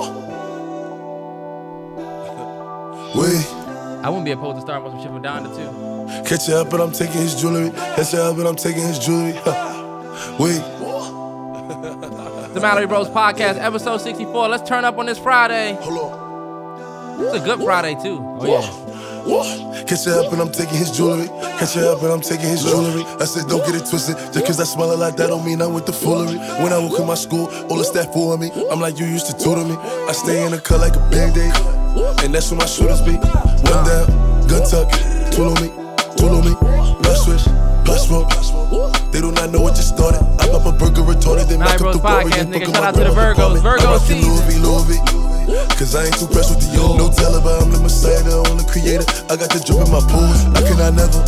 Wait, I wouldn't be opposed to start with some shit with Donda too. catch you up, but I'm taking his jewelry. Catch you up, but I'm taking his jewelry. Wait, The Mallory Bros Podcast, episode 64. Let's turn up on this Friday. hold on. It's a good Friday too. Oh yeah. Catch you up and I'm taking his jewelry. Catch you up and I'm taking his jewelry. I said, don't get it twisted. Just cause I smell it like that don't mean I'm with the foolery. When I walk in my school, all the staff for me. I'm like, you used to tutor me. I stay in the cut like a band-aid. And that's where my shooters be. One down, gun tuck, tool on me, tool on me. Bus switch, smoke. They do not know what just started. I pop a burger retarded, then Night up the Podcast, nigga. Shout out to the Virgos. Virgo I rock the season. Louis Louis. Cause I ain't too pressed with the yo. No Taliban, I'm the messiah, the only creator. I got the drip in my pool. I cannot never.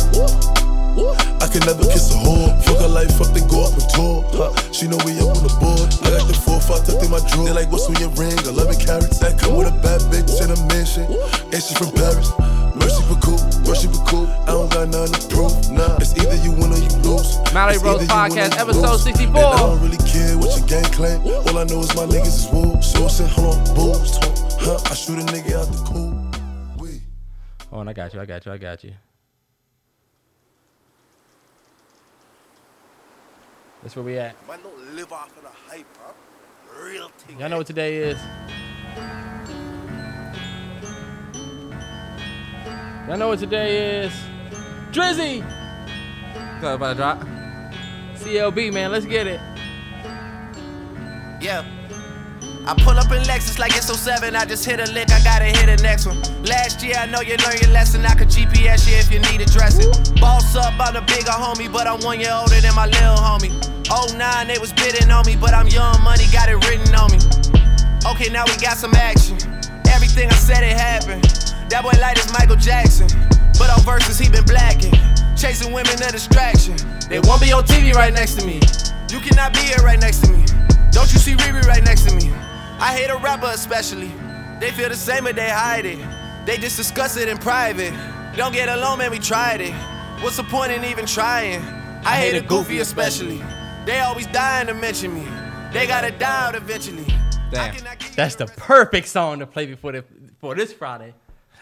I can never kiss a whore. Fuck her life up, then go up and tour. She know we up on the board. I got the four five tucked in my drawer. They like, what's on your ring? 11 carats. That come with a bad bitch in a mansion. And she from Paris. Mercy for cool, mercy for cool. I don't got nothing to prove. Nah, it's either you win or you lose. Mallory It's Bros either you win or Podcast, episode 64. And I don't really care what your gang claim. All I know is my niggas is wool. Sourcing, hold on, bulls. Huh, I shoot a nigga out the cool. We. Oh, and I got you. I got you. I got you. That's where we at. Man, don't live off of the hype, huh? Real thing. Y'all know eh? what today is. Y'all know what today is. Drizzy! Got about to drop. CLB, man, let's get it. Yeah. I pull up in Lexus like it's 07. I just hit a lick, I gotta hit the next one. Last year, I know you learned your lesson. I could GPS you if you need addressing. Boss up, I'm the bigger homie, but I'm one year older than my little homie. 09, they was bidding on me, but I'm young money, got it written on me. Okay, now we got some action. Everything I said, it happened. That boy light is Michael Jackson. But on verses, he been blacking. Chasing women, a distraction. They won't be on TV right next to me. You cannot be here right next to me. Don't you see Riri right next to me? I hate a rapper especially. They feel the same, but they hide it. They just discuss it in private. Don't get along, man, we tried it. What's the point in even trying? I, hate, a goofy especially. They always dying to mention me. They gotta die out eventually. I Damn. That's the perfect song to play before the, for this Friday.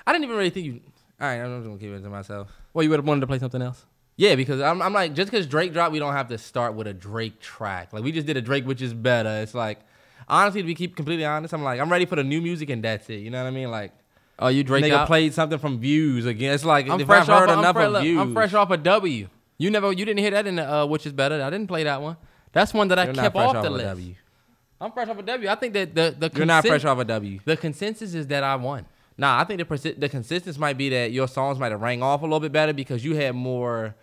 I didn't even really think you. All right, I'm just gonna keep it to myself. Well, you would have wanted to play something else. Yeah, because I'm, I'm like, just because Drake dropped, we don't have to start with a Drake track. Like we just did a Drake, which is better. It's like, honestly, to be keep completely honest, I'm like, I'm ready for the new music and that's it. You know what I mean? Like, Oh, you Drake nigga out? played something from Views again. It's like I'm if fresh I've heard off. enough I'm, fre- of look, Views, I'm fresh off a W. You never, you didn't hear that in the uh, which is better. I didn't play that one. That's one that I You're not kept fresh off off the list. W. I'm fresh off a W. I think that the the You're not fresh off a W. The consensus is that I won. Nah, I think the persi- the consistency might be that your songs might have rang off a little bit better because you had more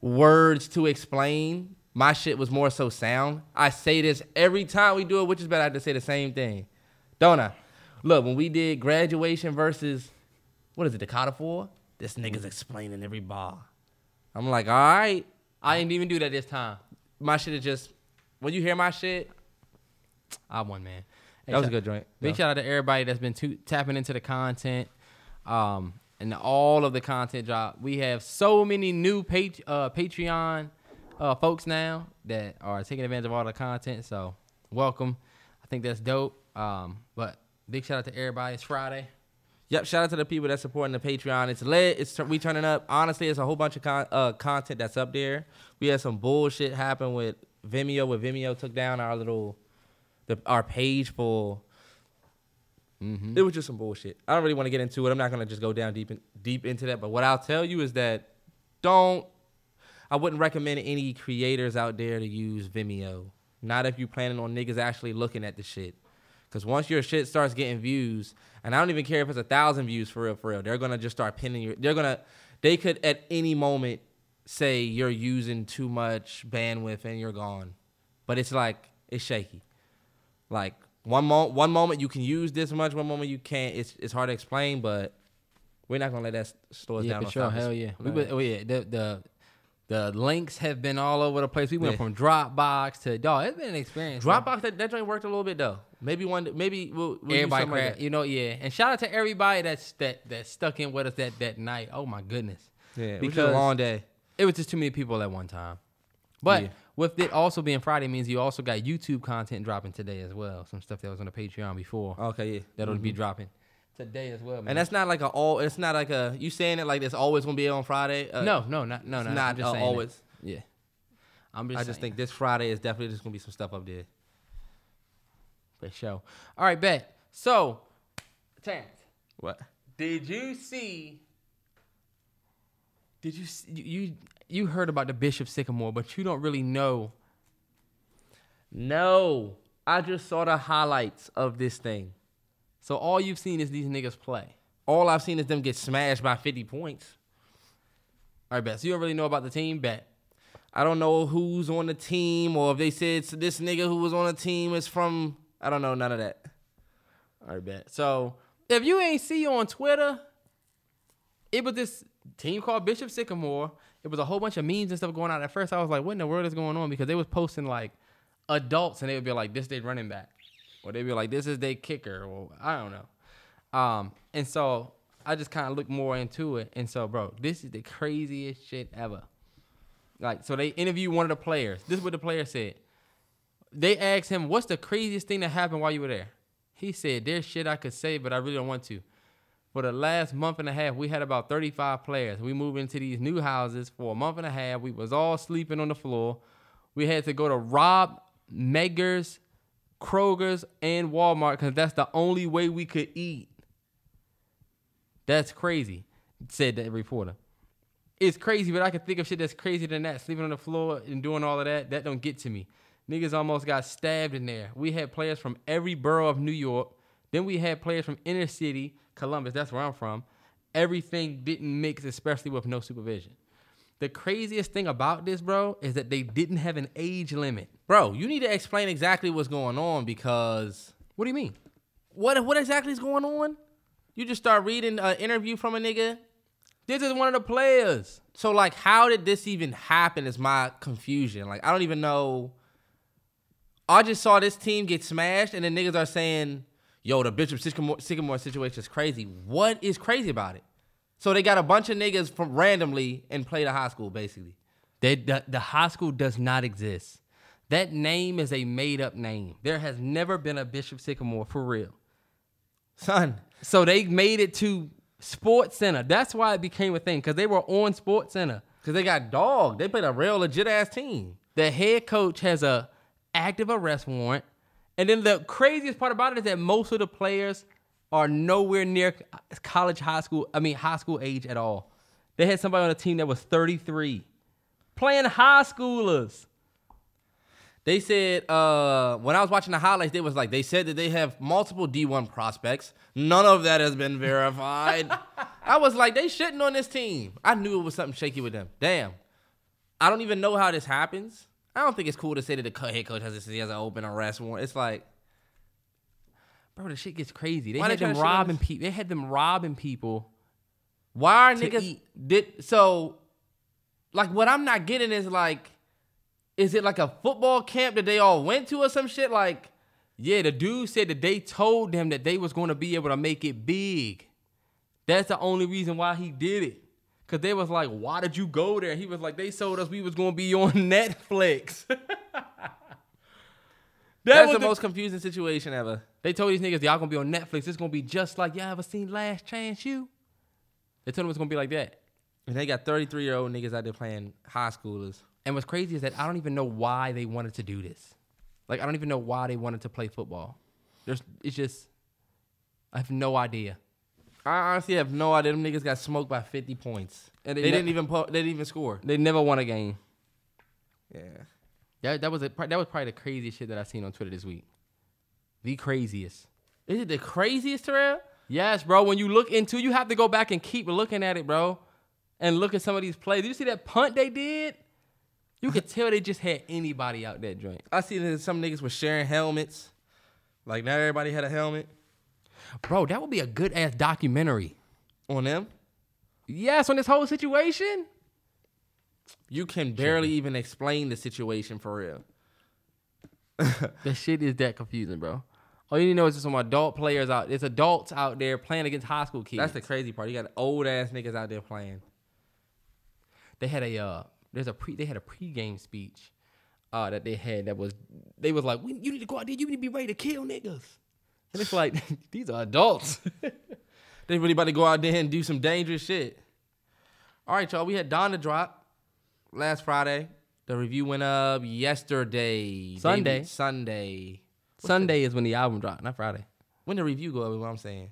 words to explain. My shit was more so sound. I say this every time we do it, which is better. I have to say the same thing, don't I? Look, when we did graduation versus what is it, Dakota Four? This nigga's explaining every bar. I'm like, all right, I didn't even do that this time. my shit is just when you hear my shit, I won, man. That was a good joint. Big Yeah. shout out to everybody that's been tu- tapping into the content, um, and all of the content drop. We have so many new pat- uh, Patreon uh, folks now that are taking advantage of all the content. So welcome. I think that's dope. Um, but big shout out to everybody. It's Friday. Yep, shout out to the people that's supporting the Patreon. It's lit. It's we turning up. Honestly, it's a whole bunch of con- uh, content that's up there. We had some bullshit happen with Vimeo. Where Vimeo took down our little, the, our page for. Mm-hmm. It was just some bullshit. I don't really want to get into it. I'm not gonna just go down deep in, deep into that. But what I'll tell you is that don't. I wouldn't recommend any creators out there to use Vimeo. Not if you're planning on niggas actually looking at the shit. Cause once your shit starts getting views, and I don't even care if it's a thousand views for real, for real, they're gonna just start pinning your. They're gonna, they could at any moment say you're using too much bandwidth and you're gone. But it's like it's shaky. Like one mo- one moment you can use this much, one moment you can't. It's it's hard to explain, but we're not gonna let that slow us Yeah, down. for sure. Hell yeah. We oh yeah. The the the links have been all over the place. We went Yeah. from Dropbox to dog. It's been an experience. Dropbox that, that joint worked a little bit though. Maybe one. Maybe we'll, we'll use everybody something like you know, yeah. And shout out to everybody that's that that stuck in with us that that night. Oh my goodness. Yeah, because because a long day. it was just too many people at one time. But Yeah. With it also being Friday means you also got YouTube content dropping today as well. Some stuff that was on the Patreon before Okay, yeah. that'll be dropping today as well. Man. And that's not like a all. It's not like a you saying it like it's always gonna be on Friday. Uh, no, no, not no, no. not uh, saying that. always. Yeah, I'm just. I just think this Friday is definitely just gonna be some stuff up there. for sure. All right, bet. So, Terrance, What? did you see? Did you see, you you heard about the Bishop Sycamore, but you don't really know. No, I just saw the highlights of this thing. So all you've seen is these niggas play. All I've seen is them get smashed by 50 points. All right, bet. So you don't really know about the team, bet. I don't know who's on the team or if they said so this nigga who was on the team is from. I don't know none of that. All right, bet. So if you ain't see on Twitter, it was this team called Bishop Sycamore. It was a whole bunch of memes and stuff going on. At first, I was like, "What in the world is going on?" Because they was posting like adults, and they would be like, "This they running back," or they'd be like, "This is they kicker," or I don't know. Um, and so I just kind of looked more into it, and so, bro, this is the craziest shit ever. Like, so they interviewed one of the players. This is what the player said. They asked him, "What's the craziest thing that happened while you were there?" He said, "There's shit I could say, but I really don't want to." For the last month and a half, we had about 35 players. We moved into these new houses for a month and a half. We was all sleeping on the floor. We had to go to Rob Meggers, Kroger's, and Walmart because that's the only way we could eat. That's crazy, said that reporter. It's crazy, but I can think of shit that's crazier than that. Sleeping on the floor and doing all of that, that don't get to me. Niggas almost got stabbed in there. We had players from every borough of New York. Then we had players from inner city, Columbus, that's where I'm from. Everything didn't mix, especially with no supervision. The craziest thing about this, bro, is that they didn't have an age limit. Bro, you need to explain exactly what's going on because What do you mean? what what exactly is going on? You just start reading an interview from a nigga. This is one of the players. So like, how did this even happen? Is my confusion. Like, I don't even know. I just saw this team get smashed, and the niggas are saying, "Yo, the Bishop Sycamore, Sycamore situation is crazy." What is crazy about it? So they got a bunch of niggas from randomly and play the high school, basically. They, the, the high school does not exist. That name is a made up name. There has never been a Bishop Sycamore for real. Son, So they made it to Sports Center. That's why it became a thing because they were on Sports Center. because they got dog. They played a real legit ass team. The head coach has a active arrest warrant, and then the craziest part about it is that most of the players are nowhere near college, high school. I mean, high school age at all. They had somebody on the team that was 33, playing high schoolers. They said uh, when I was watching the highlights, they was like they said that they have multiple D1 prospects. None of that has been verified. I was like, they shitting on this team. I knew it was something shaky with them. Damn. I don't even know how this happens. I don't think it's cool to say that the head coach has he has an open arrest warrant. It's like, Bro, the shit gets crazy. They Why had they them robbing people. They had them robbing people. why are niggas eat. did so? Like, what I'm not getting is like, is it like a football camp that they all went to or some shit? Like, Yeah, the dude said that they told them that they was going to be able to make it big. That's the only reason why he did it. Cause they was like, "Why did you go there?" He was like, "They told us we was going to be on Netflix." that that's was the the- most confusing situation ever. They told these niggas, "Y'all gonna be on Netflix. It's gonna be just like y'all ever seen Last Chance U. They told them it's gonna be like that. And they got 33 year old niggas out there playing high schoolers. And what's crazy is that I don't even know why they wanted to do this. Like I don't even know why they wanted to play football. There's it's just I have no idea. I honestly have no idea. Them niggas got smoked by 50 points. And they they, ne- didn't even po- they didn't even score. They never won a game. Yeah. That that was a, that was probably the craziest shit that I seen on Twitter this week. The craziest. Is it the craziest, Terrell? Yes, bro. When you look into, you have to go back and keep looking at it, bro, and look at some of these plays. Did you see that punt they did? You could tell they just had anybody out that joint. I see that some niggas were sharing helmets. Like now everybody had a helmet Bro, that would be a good ass documentary. on them. Yes, on this whole situation. You can barely even explain the situation for real. The shit is that confusing, bro. All you need to know is just some adult players out. There's adults out there playing against high school kids. That's the crazy part. You got old ass niggas out there playing. they had a uh, there's a pre they had a pregame speech uh, that they had that was they was like, we, you need to go out there, you need to be ready to kill niggas. And it's like these are adults. They really about to go out there and do some dangerous shit. All right, y'all. We had Donda drop last Friday. The review went up yesterday. Sunday. Maybe Sunday. Sunday is when the album dropped, not Friday. When the review go up is what I'm saying.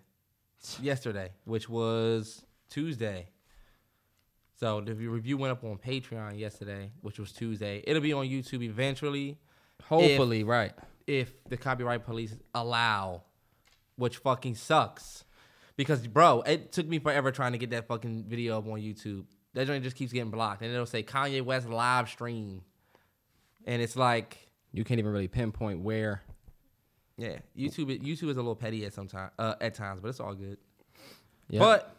Yesterday, which was Tuesday. So the review went up on Patreon yesterday, which was Tuesday. It'll be on YouTube eventually Hopefully, right. if the copyright police allow, which fucking sucks. Because bro, it took me forever trying to get that fucking video up on YouTube. That joint just keeps getting blocked, and it'll say Kanye West live stream, and it's like, You can't even really pinpoint where. yeah, YouTube. YouTube is a little petty at sometimes, uh, at times, but it's all good. Yeah. But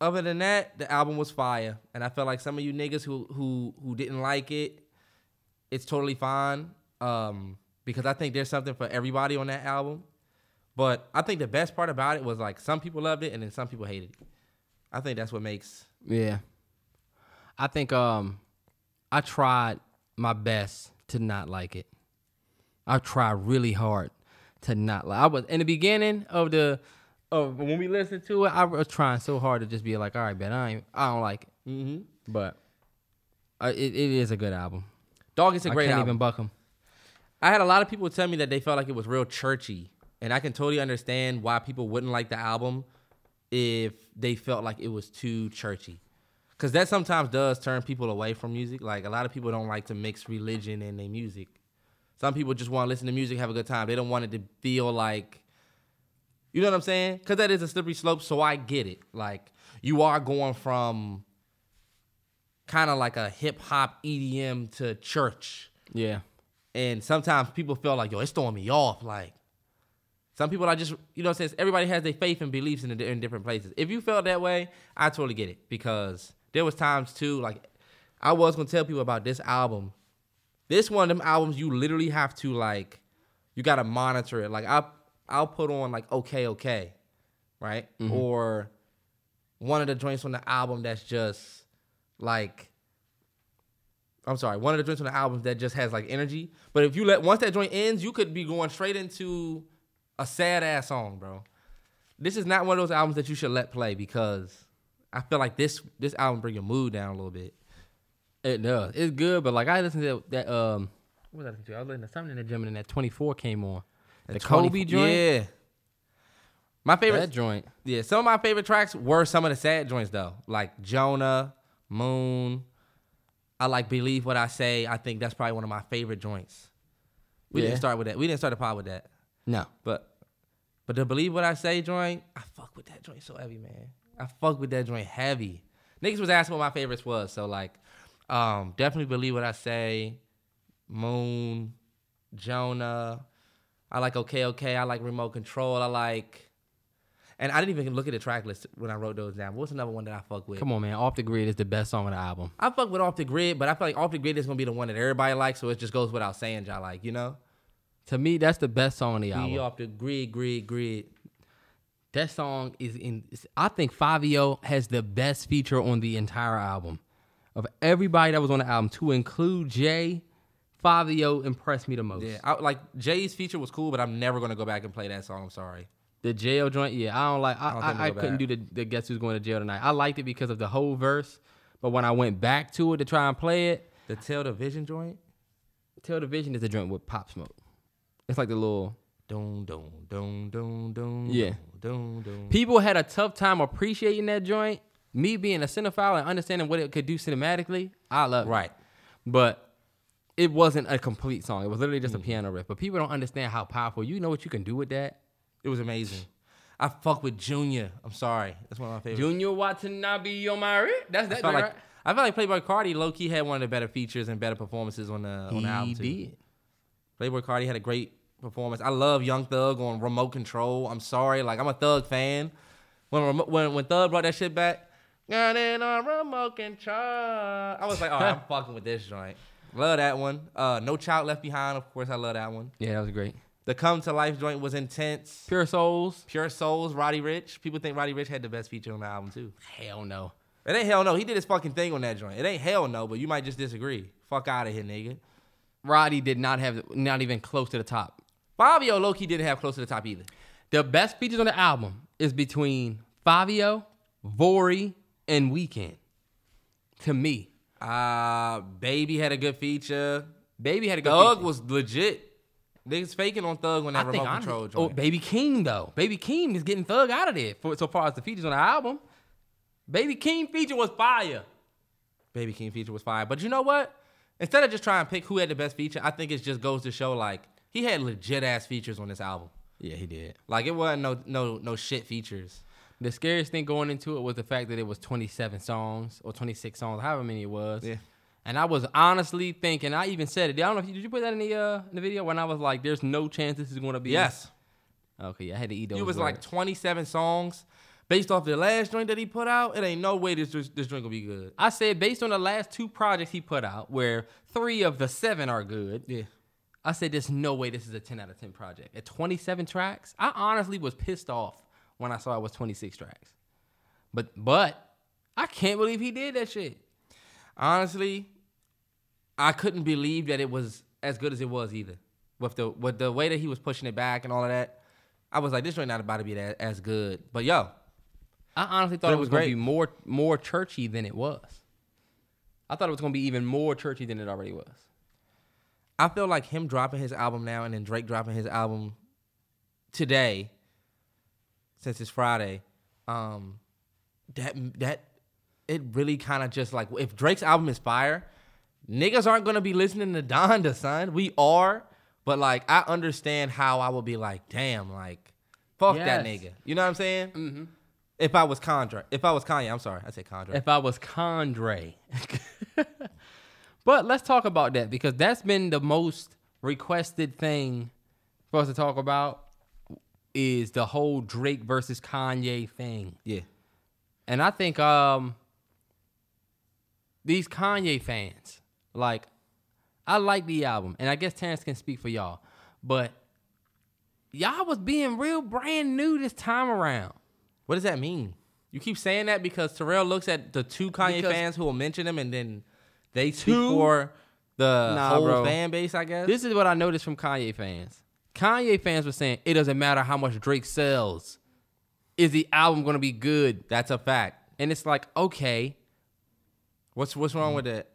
other than that, the album was fire, and I felt like some of you niggas who who who didn't like it, it's totally fine. Um, because I think there's something for everybody on that album. But I think the best part about it was like some people loved it and then some people hated it. I think that's what makes Yeah. I think um I tried my best to not like it. I tried really hard to not like I was in the beginning of the of when we listened to it, I was trying so hard to just be like, all right, man, I ain't I don't like it. mm-hmm. But uh, it, it is a good album. Dog. It's a I great can't album. even buck him. I had a lot of people tell me that they felt like it was real churchy, and I can totally understand why people wouldn't like the album if they felt like it was too churchy. Cause that sometimes does turn people away from music. Like a lot of people don't like to mix religion in their music. Some people just want to listen to music, have a good time. They don't want it to feel like, you know what I'm saying? Cause that is a slippery slope. So I get it. Like you are going from kind of like a hip hop EDM to church. Yeah. And sometimes people feel like, yo, it's throwing me off. Like, some people are just, you know what I'm saying? Everybody has their faith and beliefs in, in different places. If you felt that way, I totally get it. Because there was times too, like, I was going to tell people about this album. This one of them albums you literally have to, like, you got to monitor it. Like, I, I'll put on, like, okay, okay, right? Mm-hmm. Or one of the joints on the album that's just, like, I'm sorry, one of the joints on the album that just has like energy. But if you let once that joint ends, you could be going straight into a sad ass song, bro. This is not one of those albums that you should let play because I feel like this this album bring your mood down a little bit. It does. It's good, but like I listened to that, um what was I listening to? I was listening to something in the gym and that 24 came on. The That Kobe 24 joint. yeah. My favorite, That joint. yeah. Some of my favorite tracks were some of the sad joints though, like Jonah, Moon. I like Believe What I Say. I think that's probably one of my favorite joints. We Yeah. didn't start with that. We didn't start the pod with that. No. But but to believe what I say joint, I fuck with that joint so heavy, man. I fuck with that joint heavy. Niggas was asking what my favorites was, so like, um, definitely believe what I say. Moon, Jonah. I like okay, okay. I like remote control. I like, and I didn't even look at the track list when I wrote those down. What's another one that I fuck with? Come on, man. Off the grid is the best song on the album. I fuck with Off the Grid, but I feel like Off the Grid is gonna be the one that everybody likes, so it just goes without saying, y'all like, you know. To me, that's the best song on the album. We off the grid, grid, grid. That song is in. I think Fivio has the best feature on the entire album. Of everybody that was on the album, to include Jay, Fivio impressed me the most. Yeah, I, like Jay's feature was cool, but I'm never gonna go back and play that song. I'm sorry. The jail joint, yeah, I don't like. I, don't I, I, couldn't do the, the guess who's going to jail tonight. I liked it because of the whole verse, but when I went back to it to try and play it, The Tell the Vision joint. Tell the Vision is the joint with Pop Smoke. It's like the little. Dun dun dun dun dun. Yeah. Dun dun. People had a tough time appreciating that joint. Me being a cinephile and understanding what it could do cinematically, I love it. Right. But it wasn't a complete song. It was literally Mm. just a piano riff. But people don't understand how powerful. You know what you can do with that. It was amazing. I fuck with Junya. I'm sorry. That's one of my favorites. Junya Watanabe Omari. That's I that felt joint, like right? I felt like Playboi Carti low key had one of the better features and better performances on the on the album He too. did. Playboi Carti had a great performance. I love Young Thug on Remote Control. I'm sorry, like I'm a Thug fan. When when when Thug brought that shit back, got it on Remote Control. I was like, oh, I'm fucking with this joint. Love that one. Uh, No Child Left Behind. Of course, I love that one. Yeah, that was great. The Come to Life joint was intense. Pure Souls. Pure Souls, Roddy Ricch. People think Roddy Ricch had the best feature on the album too. Hell no. It ain't hell no. He did his fucking thing on that joint. It ain't hell no, but you might just disagree. Fuck out of here, nigga. Roddy did not have not even close to the top. Fivio low key didn't have close to the top either. The best features on the album is between Fivio, Vory, and Weeknd. To me, Uh Baby had a good feature. Baby had a good. Thug feature. was legit. Niggas faking on Thug when that I think remote control honestly, oh. Baby Keem though. Baby Keem is getting Thug out of there for so far as the features on the album. Baby Keem feature was fire. Baby Keem feature was fire. But you know what? Instead of just trying to pick who had the best feature, I think it just goes to show like he had legit ass features on this album. Yeah, he did. Like it wasn't no no no shit features. The scariest thing going into it was the fact that it was 27 songs or 26 songs, however many it was. Yeah. And I was honestly thinking, I even said it. I don't know if you did you put that in the uh in the video when I was like, "There's no chance this is going to be." Yes. Okay, yeah, I had to eat those. It was like 27 songs. Based off the last joint that he put out, it ain't no way this this drink will be good. I said based on the last two projects he put out, where three of the seven are good. Yeah. I said there's no way this is a 10 out of 10 project. At 27 tracks, I honestly was pissed off when I saw it was 26 tracks. But but I can't believe he did that shit. Honestly, I couldn't believe that it was as good as it was either. With the with the way that he was pushing it back and all of that, I was like, this joint not about to be that as good. But yo, I honestly thought it was was going to be more more churchy than it was. I thought it was going to be even more churchy than it already was. I feel like him dropping his album now and then Drake dropping his album today, since it's Friday, um, that that it really kind of just like if Drake's album is fire, niggas aren't gonna be listening to Donda, son. We are, but like I understand how I would be like, damn, like fuck that nigga. You know what I'm saying? Mm-hmm. If I was Condra, if I was Kanye, I'm sorry, I said Condra. If I was Condre. but let's talk about that because that's been the most requested thing for us to talk about is the whole Drake versus Kanye thing. yeah, And I think um these Kanye fans, like, I like the album, and I guess Terrance can speak for y'all, but y'all was being real brand new this time around. What does that mean? You keep saying that because Terrell looks at the two Kanye Because- fans who will mention him, and then they speak Two? for the Nah, whole bro. fan base. I guess. This is what I noticed from Kanye fans. Kanye fans were saying it doesn't matter how much Drake sells. Is the album gonna be good? That's a fact. And it's like, okay, What's what's wrong mm. with that?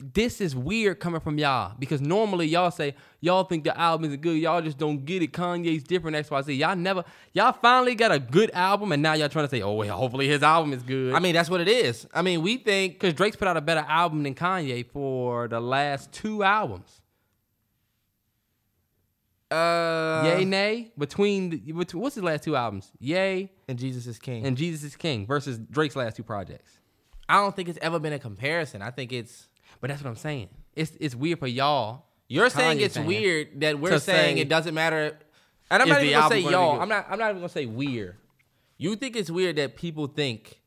This is weird coming from y'all. Because normally y'all say y'all think the album is good. Y'all just don't get it. Kanye's different xyz y'all never y'all finally got a good album and now y'all trying to say oh well hopefully his album is good. I mean, that's what it is. I mean, we think because drake's put out a better album than kanye for the last two albums. Uh, yay nay? Between, the, between what's his last two albums? Ye and Jesus is King. and jesus is king versus drake's last two projects. I don't think it's ever been a comparison. I think it's but that's what i'm saying it's it's weird for y'all you're saying Kanye it's fans, weird that we're to saying say, it doesn't matter. And I'm is not the even gonna album say gonna be y'all. good? I'm not. I'm not even gonna say weird. You think it's weird that people think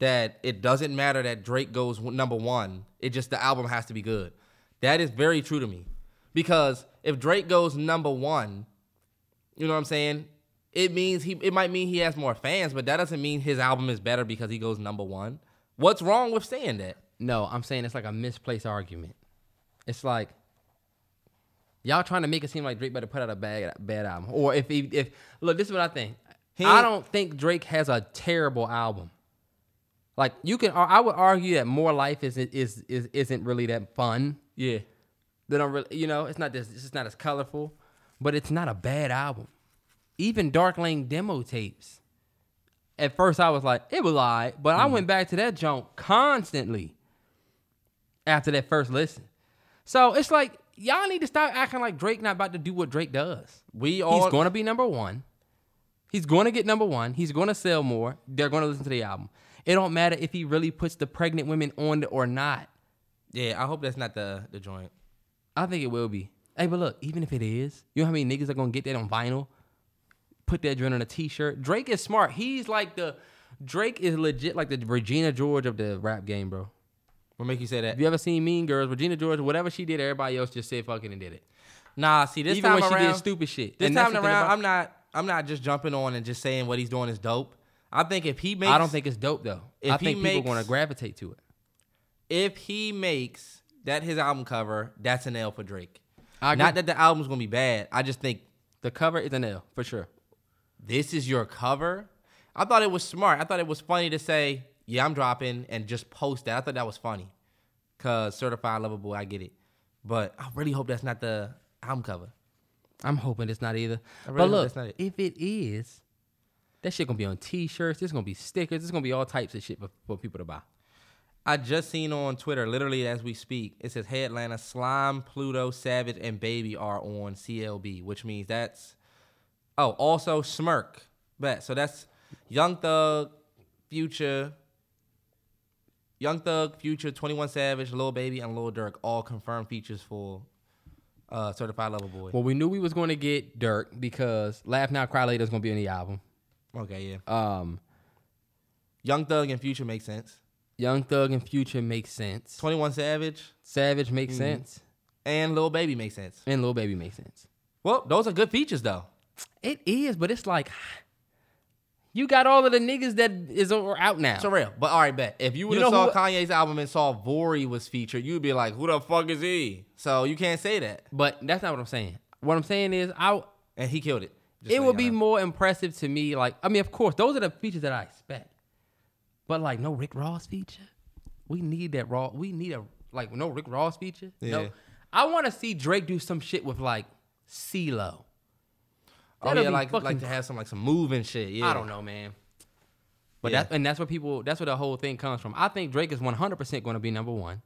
that it doesn't matter that Drake goes w- number one. It just the album has to be good. That is very true to me, because if Drake goes number one, you know what I'm saying. It means he. It might mean he has more fans, but that doesn't mean his album is better because he goes number one. What's wrong with saying that? No, I'm saying it's like a misplaced argument. It's like y'all trying to make it seem like Drake better put out a bad bad album, or if he if look, this is what I think. He I don't think Drake has a terrible album. Like you can, I would argue that More Life isn't is, is isn't really that fun. Yeah. They don't really, you know, it's not this, it's just not as colorful, but it's not a bad album. Even Dark Lane demo tapes. At first, I was like, it was alright, but I mm-hmm. went back to that junk constantly after that first listen. So it's like y'all need to stop acting like Drake not about to do what Drake does. We all He's going to be number one. He's going to get number one. He's going to sell more. They're going to listen to the album. It don't matter if he really puts the pregnant women on or not. Yeah, I hope that's not the the joint. I think it will be. Hey, but look, even if it is, you know how many niggas are gonna get that on vinyl? Put that joint on a t-shirt. Drake is smart. He's like the Drake is legit like the Regina George of the rap game, bro. What make you say that? Have you ever seen Mean Girls? Regina George, whatever she did, everybody else just said fucking and did it. Nah, see this even time when she around, did stupid shit. This And time around, about- I'm not. I'm not just jumping on and just saying what he's doing is dope. I think if he makes, I don't think it's dope though. If I think people are gonna gravitate to it. if he makes that his album cover, that's an L for Drake. Not that the album's gonna be bad. I just think the cover is an L for sure. this is your cover. I thought it was smart. I thought it was funny to say, yeah, I'm dropping and just post that. I thought that was funny. Cause certified lover boy, I get it. But I really hope that's not the album cover. I'm hoping it's not either. Really but look, it. if it is, that shit gonna be on T-shirts. There's gonna be stickers. There's gonna be all types of shit for, for people to buy. I just seen on Twitter, literally as we speak, it says Hey Atlanta, Slime, Pluto, Savage, and Baby are on CLB, which means that's oh, also Smirk. Bet. So that's Young Thug, Future, Young Thug, Future, 21 Savage, Lil Baby, and Lil Durk, all confirmed features for uh Certified Lover Boy. Well, we knew we was gonna get Durk because Laugh Now Cry Later is gonna be on the album. Okay, yeah. Um, Young Thug and Future makes sense. Young Thug and Future makes sense. 21 Savage Savage makes sense, and Lil Baby makes sense. and Lil Baby makes sense. Well, those are good features though. It is, but it's like you got all of the niggas that is out now. It's real. But all right, bet. If you would You know saw who- Kanye's album and saw Vory was featured, you'd be like, who the fuck is he? So you can't say that. but that's not what I'm saying. What I'm saying is, I And he killed it. Just it would be know. more impressive to me. Like, I mean, of course, those are the features that I expect. But like, no Rick Ross feature. We need that raw. We need a like no Rick Ross feature. Yeah. No, I want to see Drake do some shit with like CeeLo. Oh yeah, like fucking- like to have some like some moving shit. Yeah. I don't know, man. But Yeah. that and that's where people. That's where the whole thing comes from. I think Drake is 100 percent going to be number one.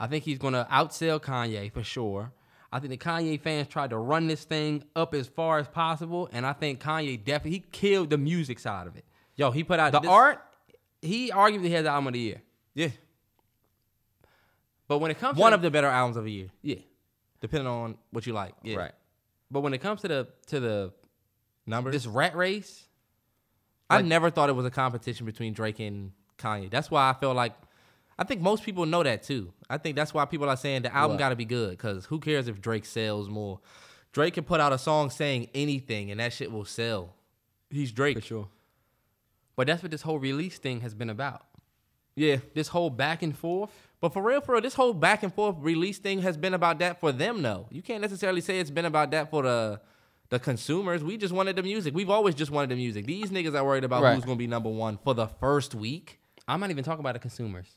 I think he's going to outsell Kanye for sure. I think the Kanye fans tried to run this thing up as far as possible, and I think Kanye definitely he killed the music side of it. Yo, he put out The this- art, he arguably has the album of the year. Yeah. But when it comes One to of the better albums of the year, yeah, depending on what you like. Yeah. right. But when it comes to the to the Numbers. this rat race, I never thought it was a competition between Drake and Kanye. That's why I feel like I think most people know that too. I think that's why people are saying the album got to be good because who cares if Drake sells more? Drake can put out a song saying anything and that shit will sell. He's Drake. for sure. But that's what this whole release thing has been about. Yeah. This whole back and forth. But for real, for real, this whole back and forth release thing has been about that for them, though. You can't necessarily say it's been about that for the the consumers. We just wanted the music. We've always just wanted the music. These niggas are worried about Right. who's gonna be number one for the first week. I'm not even talking about the consumers.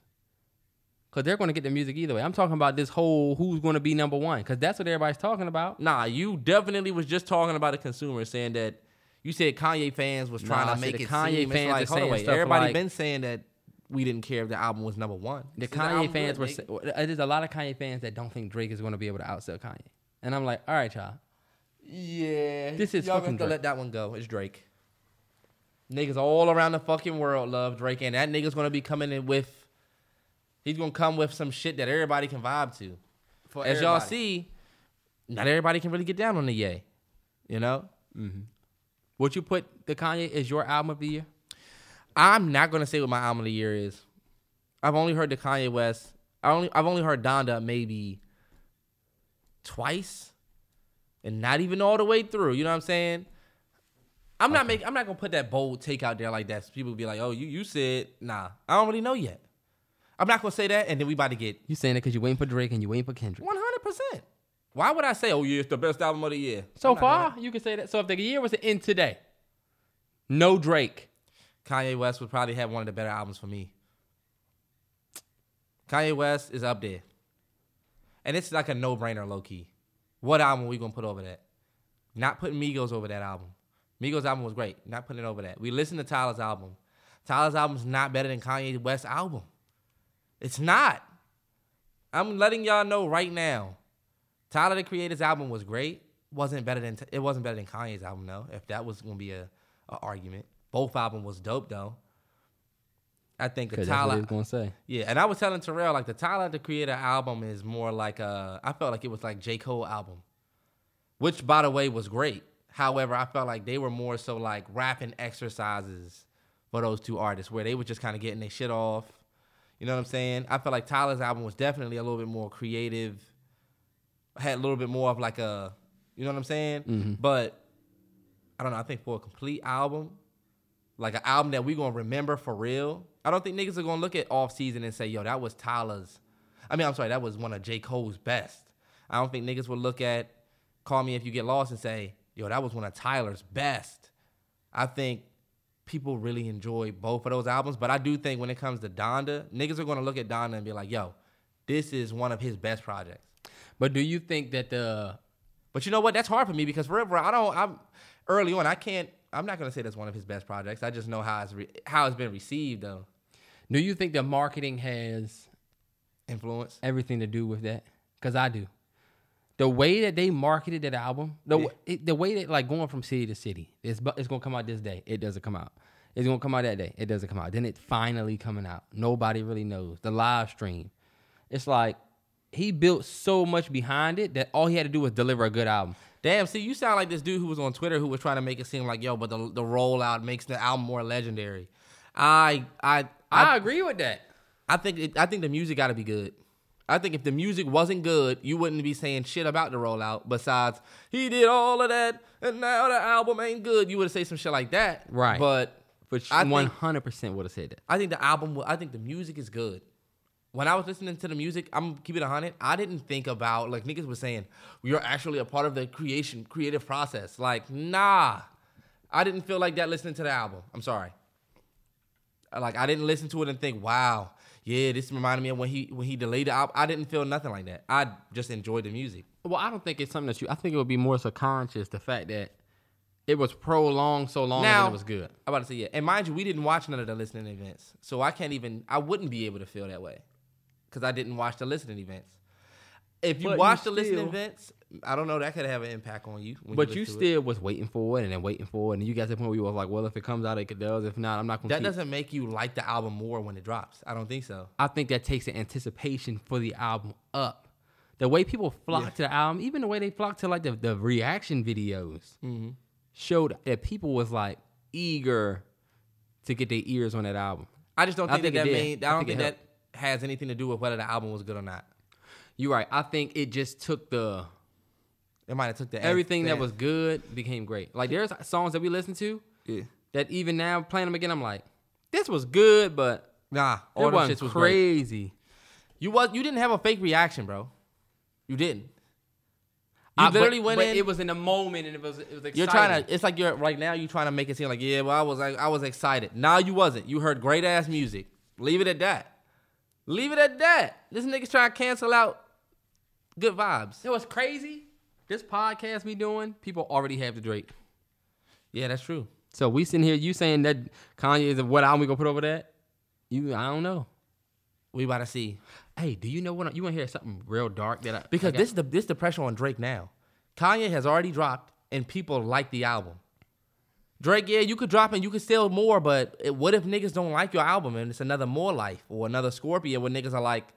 Cause they're gonna get the music either way. I'm talking about this whole who's gonna be number one. Cause that's what everybody's talking about. Nah, you definitely was just talking about the consumers, saying that you said Kanye fans was trying Nah, to make the it Kanye seem it's fans like, are hold on, saying wait, stuff everybody like- been saying that we didn't care if the album was number one. The Since Kanye album fans were. there's a lot of Kanye fans that don't think Drake is gonna be able to outsell Kanye. And I'm like, all right, y'all. Yeah, This is y'all fucking have to Drake. let that one go. It's Drake. Niggas all around the fucking world love Drake, and that nigga's gonna be coming in with. He's gonna come with some shit that everybody can vibe to. For As y'all see, not everybody can really get down on the yay. You know, mm-hmm. Would you put the Kanye as your album of the year? I'm not gonna say what my album of the year is. I've only heard the Kanye West. I only I've only heard Donda maybe twice, and not even all the way through. You know what I'm saying? I'm not making. I'm not gonna put that bold take out there like that. So people be like, "Oh, you you said nah." I don't really know yet. I'm not gonna say that, and then we about to get You saying it because you waiting for Drake and you waiting for Kendrick. 100. percent Why would I say, "Oh yeah, it's the best album of the year"? So I'm not doing far, you can say that. So if the year was to end today, no Drake. Kanye West would probably have one of the better albums for me. Kanye West is up there. And it's like a no brainer, low key. What album are we gonna put over that? Not putting Migos over that album. Migos album was great. Not putting it over that. We listened to Tyler's album. Tyler's album's not better than Kanye West's album. It's not. I'm letting y'all know right now. Tyler the Creator's album was great. Wasn't better than it wasn't better than Kanye's album though. If that was gonna be a, a argument, both album was dope though. I think the that's Tyler was gonna say. yeah, and I was telling Terrell like the Tyler the Creator album is more like uh I felt like it was like J Cole album, which by the way was great. However, I felt like they were more so like rapping exercises for those two artists, where they were just kind of getting their shit off. You know what I'm saying? I felt like Tyler's album was definitely a little bit more creative, had a little bit more of like a, you know what I'm saying? But I don't know. I think for a complete album, like an album that we gonna remember for real. I don't think niggas are gonna look at off season and say, "Yo, that was Tyler's." I mean, I'm sorry, that was one of J. Cole's best. I don't think niggas would look at Call Me If You Get Lost and say, yo, that was one of Tyler's best. I think people really enjoy both of those albums, but I do think when it comes to Donda, niggas are gonna look at Donda and be like, yo, this is one of his best projects. But do you think that the But you know what? That's hard for me because forever I don't. I'm early on. I can't. I'm not gonna say that's one of his best projects. I just know how it's re, how it's been received though. Do you think the marketing has Influence. everything to do with that? Because I do. The way that they marketed that album, the Yeah. it, the way that like going from city to city, it's it's gonna come out this day. It doesn't come out. It's gonna come out that day. It doesn't come out. Then it finally coming out. Nobody really knows the live stream. It's like he built so much behind it that all he had to do was deliver a good album. Damn. See, you sound like this dude who was on Twitter who was trying to make it seem like yo, but the the rollout makes the album more legendary. I I I, I agree with that. I think it, I think the music got to be good. I think if the music wasn't good, you wouldn't be saying shit about the rollout. Besides, he did all of that, and now the album ain't good. You would say some shit like that, Right. But think- one hundred percent would have said that. I think the album. I think the music is good. When I was listening to the music, I'm keeping it hundred. I didn't think about like niggas was saying we are actually a part of the creation creative process. Like nah, I didn't feel like that listening to the album. I'm sorry. Like I didn't listen to it and think, wow, yeah, this reminded me of when he when he delayed the album. I didn't feel nothing like that. I just enjoyed the music. Well, I don't think it's something that you. I think it would be more subconscious the fact that it was prolonged so long Now- and it was good. I'm about to say yeah, and mind you, we didn't watch none of the listening events, so I can't even. I wouldn't be able to feel that way because I didn't watch the listening events. If you But you watch the listening events, I don't know that could have an impact on you. when But you listen to it. still was waiting for it and then waiting for it, and you got to the point where you was like, "Well, if it comes out, it does. If not, I'm not gonna." that keep. doesn't make you like the album more when it drops. I don't think so. I think that takes the anticipation for the album up. The way people flock Yeah. to the album, even the way they flock to like the, the reaction videos, Mm-hmm. showed that people was like eager to get their ears on that album. I just don't I think, think that, that made. I don't think think, that has anything to do with whether the album was good or not. You're right. I think it just took the It might have took the everything that was good became great. Like there's songs that we listen to yeah. that even now playing them again, I'm like, this was good, but Nah, all it them wasn't shits was great. crazy. You was you didn't have a fake reaction, bro. You didn't. You I- but- literally went but in. It was in the moment, and it was it was exciting. You're trying to. It's like you're right now. You're trying to make it seem like yeah. Well, I was like I was excited. Now you wasn't. You heard great ass music. Leave it at that. Leave it at that. This nigga's trying to cancel out good vibes. You know what's crazy? This podcast we doing, people already have the Drake. Yeah, that's true. So we sitting here, you saying that Kanye is what album we gonna put over that? You, I don't know. We about to see Hey, do you know what? You want to hear something real dark that I because I this the this the pressure on Drake now. Kanye has already dropped and people like the album. Drake, yeah, you could drop and you could sell more, but it, what if niggas don't like your album and it's another More Life or another Scorpion where niggas are like,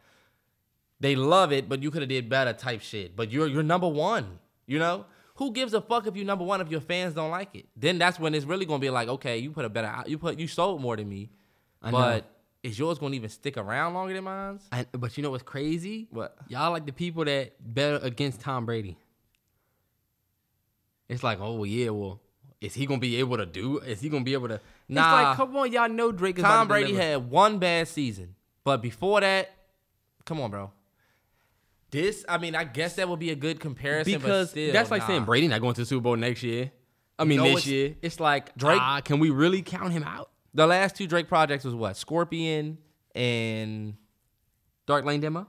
they love it, but you could have did better type shit. But you're you're number one, you know. Who gives a fuck if you number one if your fans don't like it? Then that's when it's really gonna be like, okay, you put a better, you put you sold more than me, I know. but is yours gonna even stick around longer than mine's? And, but you know what's crazy? What? Y'all like the people that bet against Tom Brady. It's like, oh yeah, well, is he gonna be able to do? Is he gonna be able to? It's Nah. like, come on, y'all know Drake Tom to Brady had one bad season, but before that, come on, bro. This, I mean, I guess that would be a good comparison, but because still, that's like nah. saying Brady not going to the Super Bowl next year. I mean, know this year. It's like Drake- can we really count him out? The last two Drake projects was what? Scorpion and Dark Lane demo.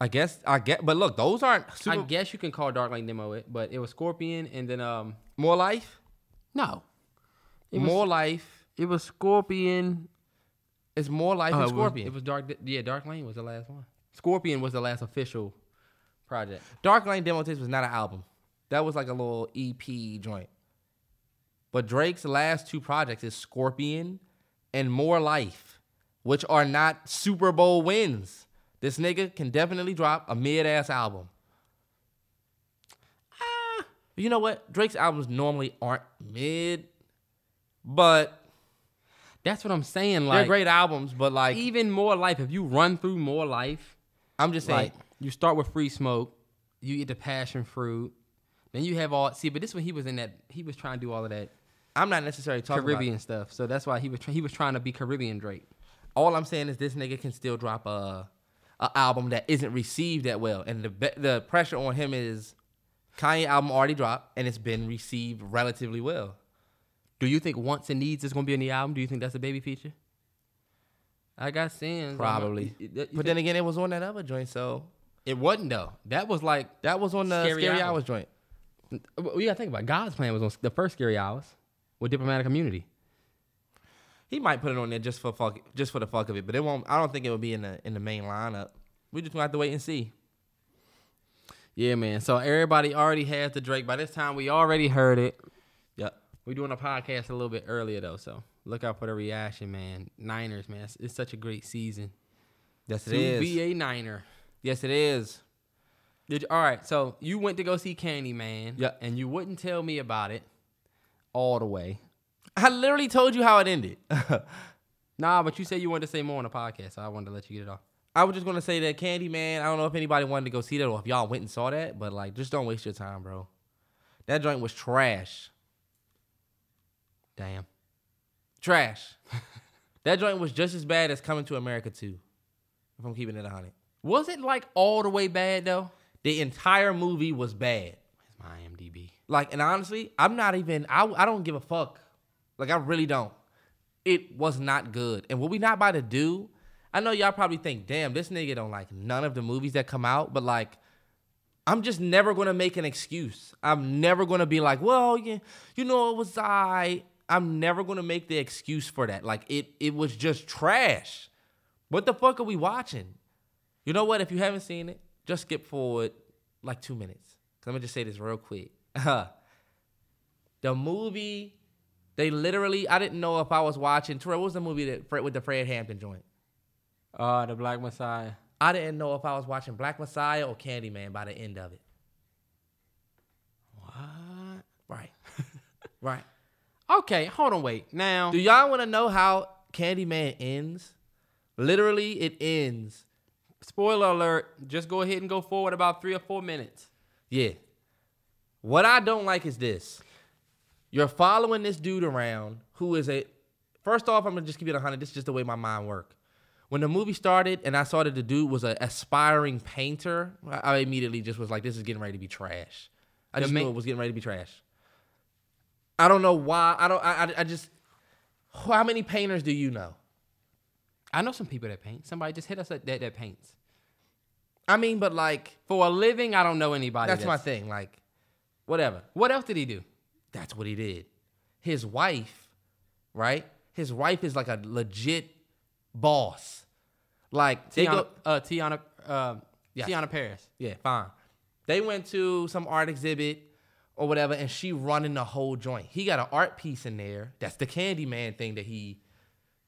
I guess I get, but look, those aren't I guess you can call Dark Lane demo it, but it was Scorpion and then um more life, no, it was, more life. It was Scorpion. It's more life Oh, than it was- Scorpion. It was Dark. Yeah, Dark Lane was the last one. Scorpion was the last official project. Dark Lane Demo Tapes was not an album. That was like a little EP joint. But Drake's last two projects is Scorpion and More Life, which are not Super Bowl wins. This nigga can definitely drop a mid ass album. Ah, you know what? Drake's albums normally aren't mid, but That's what I'm saying. Like they're Like great albums. But like, even more life. If you run through more life, I'm just saying, like you start with free smoke, you get the passion fruit, then you have all. See, but this one he was in that, he was trying to do all of that I'm not necessarily talking about Caribbean stuff. So that's why he was try- he was trying to be Caribbean Drake. all I'm saying is this nigga can still drop a a album that isn't received that well, and the be- the pressure on him is Kanye album already dropped and it's been received relatively well. Do you think Wants and Needs is gonna be on the album? Do you think that's a baby feature? I got sins. Probably, but then again, it was on that other joint, so it wasn't though. That was like that was on the Scary Scary, Hours. Joint. you gotta think about it. God's plan was on the first Scary Hours with Diplomatic Immunity. He might put it on there just for fuck, just for the fuck of it, but it won't. I don't think it will be in the in the main lineup. We just gonna have to wait and see. Yeah, man. So everybody already has the Drake. By this time, we already heard it. Yep. We're doing a podcast a little bit earlier though, so look out for the reaction, man. Niners, man. It's, it's such a great season. Yes, it to is. be a Niner. yes, it is. Did you, all right, so you went to go see Candyman. Yeah. And you wouldn't tell me about it all the way. I literally told you how it ended. Nah, but you said you wanted to say more on the podcast, so I wanted to let you get it off. I was just gonna say that Candyman. I don't know if anybody wanted to go see that or if y'all went and saw that, but like, just don't waste your time, bro. That joint was trash. Damn. Trash. that joint was just as bad as Coming to America 2. If I'm keeping it 100. Was it like all the way bad though? The entire movie was bad. It's my IMDb. Like, and honestly, I'm not even. I I don't give a fuck. Like, I really don't. It was not good. And what we not about to do? I know y'all probably think, damn, this nigga don't like none of the movies that come out, but like, I'm just never gonna make an excuse. I'm never gonna be like, well, yeah, you know, it was I. I'm never gonna make the excuse for that. Like, it it was just trash. What the fuck are we watching? You know what? If you haven't seen it, just skip forward like two minutes. i I'm just say this real quick. the movie, they literally, I didn't know if I was watching. Terrell, what was the movie that with the Fred Hampton joint? Uh, the Black Messiah. I didn't know if I was watching Black Messiah or Candyman by the end of it. What? Right. right. Okay, hold on, wait. Now, Do y'all want to know how Candyman ends? Literally, it ends. spoiler alert. Just go ahead and go forward about three or four minutes. Yeah. What I don't like is this. You're following this dude around who is a. First off, I'm gonna just keep it 100. This is just the way my mind works. When the movie started and I saw that the dude was an aspiring painter, I immediately just was like, "This is getting ready to be trash." I The just ma- knew it was getting ready to be trash. I don't know why. I don't. I, I, I just. How many painters do you know? I know some people that paint. Somebody just hit us that that, that paints I mean, but like, for a living. I don't know anybody. that's my thing. Like, whatever. What else did he do? That's what he did. His wife, right? His wife is like a legit boss. Like they Teyonah, go, uh, Teyonah, uh, Yes. Teyonah Parris. yeah, fine. They went to some art exhibit or whatever, and she running the whole joint. He got an art piece in there. That's the Candyman thing that he,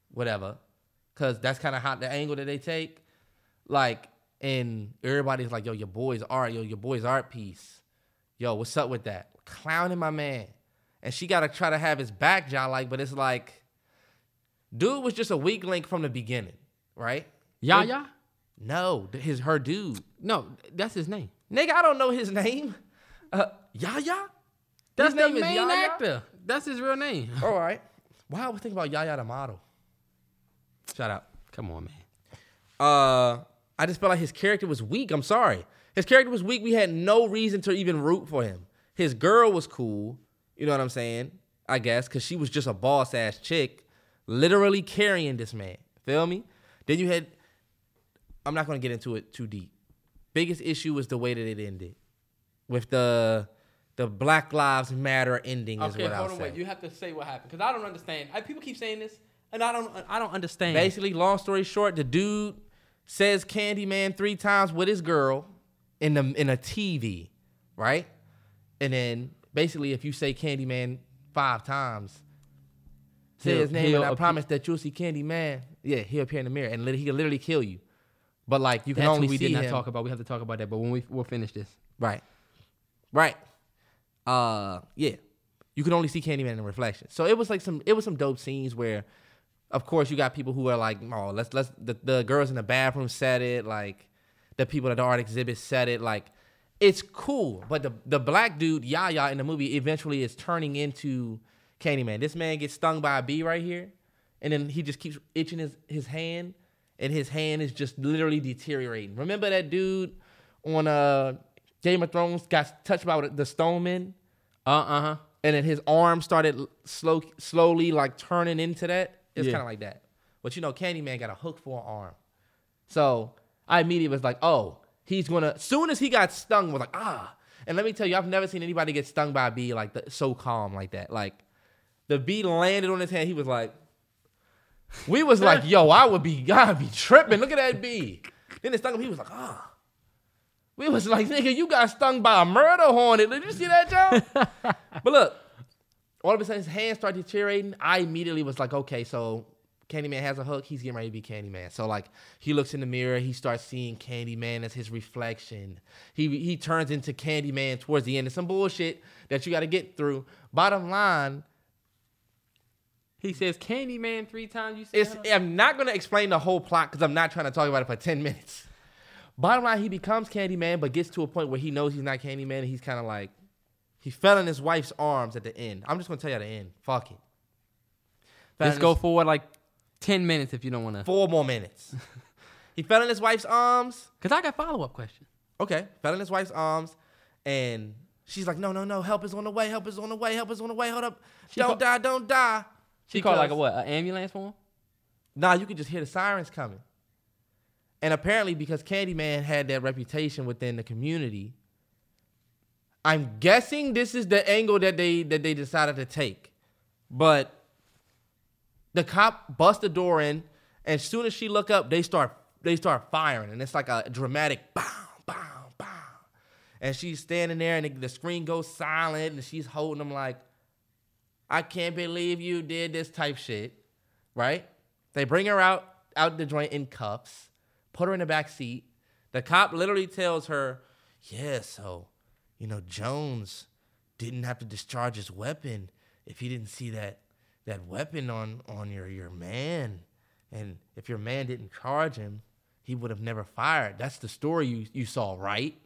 whatever, because that's kind of how the angle that they take. Like, and everybody's like, "Yo, your boy's art, yo, your boy's art piece, yo, what's up with that?" Clowning my man, and she gotta try to have his back jaw like, but it's like, dude was just a weak link from the beginning, right? Yahya? No, his her dude. No, that's his name. Nigga, I don't know his name. Uh, Yahya? That's His the name is main Yahya? actor. That's his real name. All right. Why I we thinking about Yaya the model. Shout out. Come on, man. Uh, I just felt like his character was weak. I'm sorry. His character was weak. We had no reason to even root for him. His girl was cool. You know what I'm saying? I guess because she was just a boss ass chick, literally carrying this man. Feel me? Then you had. I'm not gonna get into it too deep. Biggest issue was the way that it ended, with the the Black Lives Matter ending. Is Okay, what hold I'll on, say. wait. You have to say what happened because I don't understand. I, people keep saying this, and I don't. I don't understand. Basically, long story short, the dude says Candyman three times with his girl in the in a TV, right? And then basically, if you say Candyman five times, say He'll- his name, and I promise that you'll see Candyman. Yeah, he'll appear in the mirror, and he can literally kill you. But like, you can That's only what we see did not him. talk about. We have to talk about that, but when we we'll finish this. Right. Right. Uh yeah. You can only see Candyman in reflection. So it was like some it was some dope scenes where of course you got people who are like, oh, let's let's the, the girls in the bathroom said it, like the people at the art exhibit said it, like it's cool. But the the black dude, Yahya, in the movie eventually is turning into Candyman. This man gets stung by a bee right here, and then he just keeps itching his, his hand and his hand is just literally deteriorating. Remember that dude on uh Game of Thrones got touched by the Stoneman, Uh uh huh. and then his arm started slow slowly like turning into that. It's Yeah. kind of like that. But you know, Candyman got a hook for an arm, so I immediately was like, oh, he's gonna. Soon as he got stung, was like ah. And let me tell you, I've never seen anybody get stung by a bee like that, so calm like that. Like the bee landed on his hand, he was like, we was like, yo, I would be, I'd be tripping. Look at that bee. Then it stung him. He was like, ah. We was like, nigga, you got stung by a murder hornet. Did you see that, Joe? but look, all of a sudden his hands start deteriorating. I immediately was like, okay, so Candyman has a hook. He's getting ready to be Candyman. So like he looks in the mirror, he starts seeing Candyman as his reflection. He he turns into Candyman towards the end. It's some bullshit that you got to get through. Bottom line, He says Candyman three times. You said I'm not gonna explain the whole plot because I'm not trying to talk about it for 10 minutes. Bottom line, he becomes Candyman, but gets to a point where he knows he's not Candyman, and he's kind of like he fell in his wife's arms at the end. I'm just gonna tell you at the end. Fuck it. Fell Let's go forward like ten minutes if you don't want to. four more minutes. he fell in his wife's arms. Cause I got follow up question. Okay, fell in his wife's arms, and she's like, "No, no, no! Help is on the way! Help is on the way! Help is on the way! Hold up! She don't call- die! Don't die!" She called like a what? An ambulance for him? Nah, you could just hear the sirens coming. And apparently, because Candyman had that reputation within the community, I'm guessing this is the angle that they that they decided to take. But the cop busts the door in, and as soon as she look up, they start they start firing, and it's like a dramatic bow, bow, bow. And she's standing there, and the, the screen goes silent, and she's holding them like, "I can't believe you did this" type shit, right? They bring her out out the joint in cuffs, put her in the back seat. The cop literally tells her, "Yeah, so you know Jones didn't have to discharge his weapon if he didn't see that that weapon on on your your man, and if your man didn't charge him, he would have never fired. That's the story you you saw, right?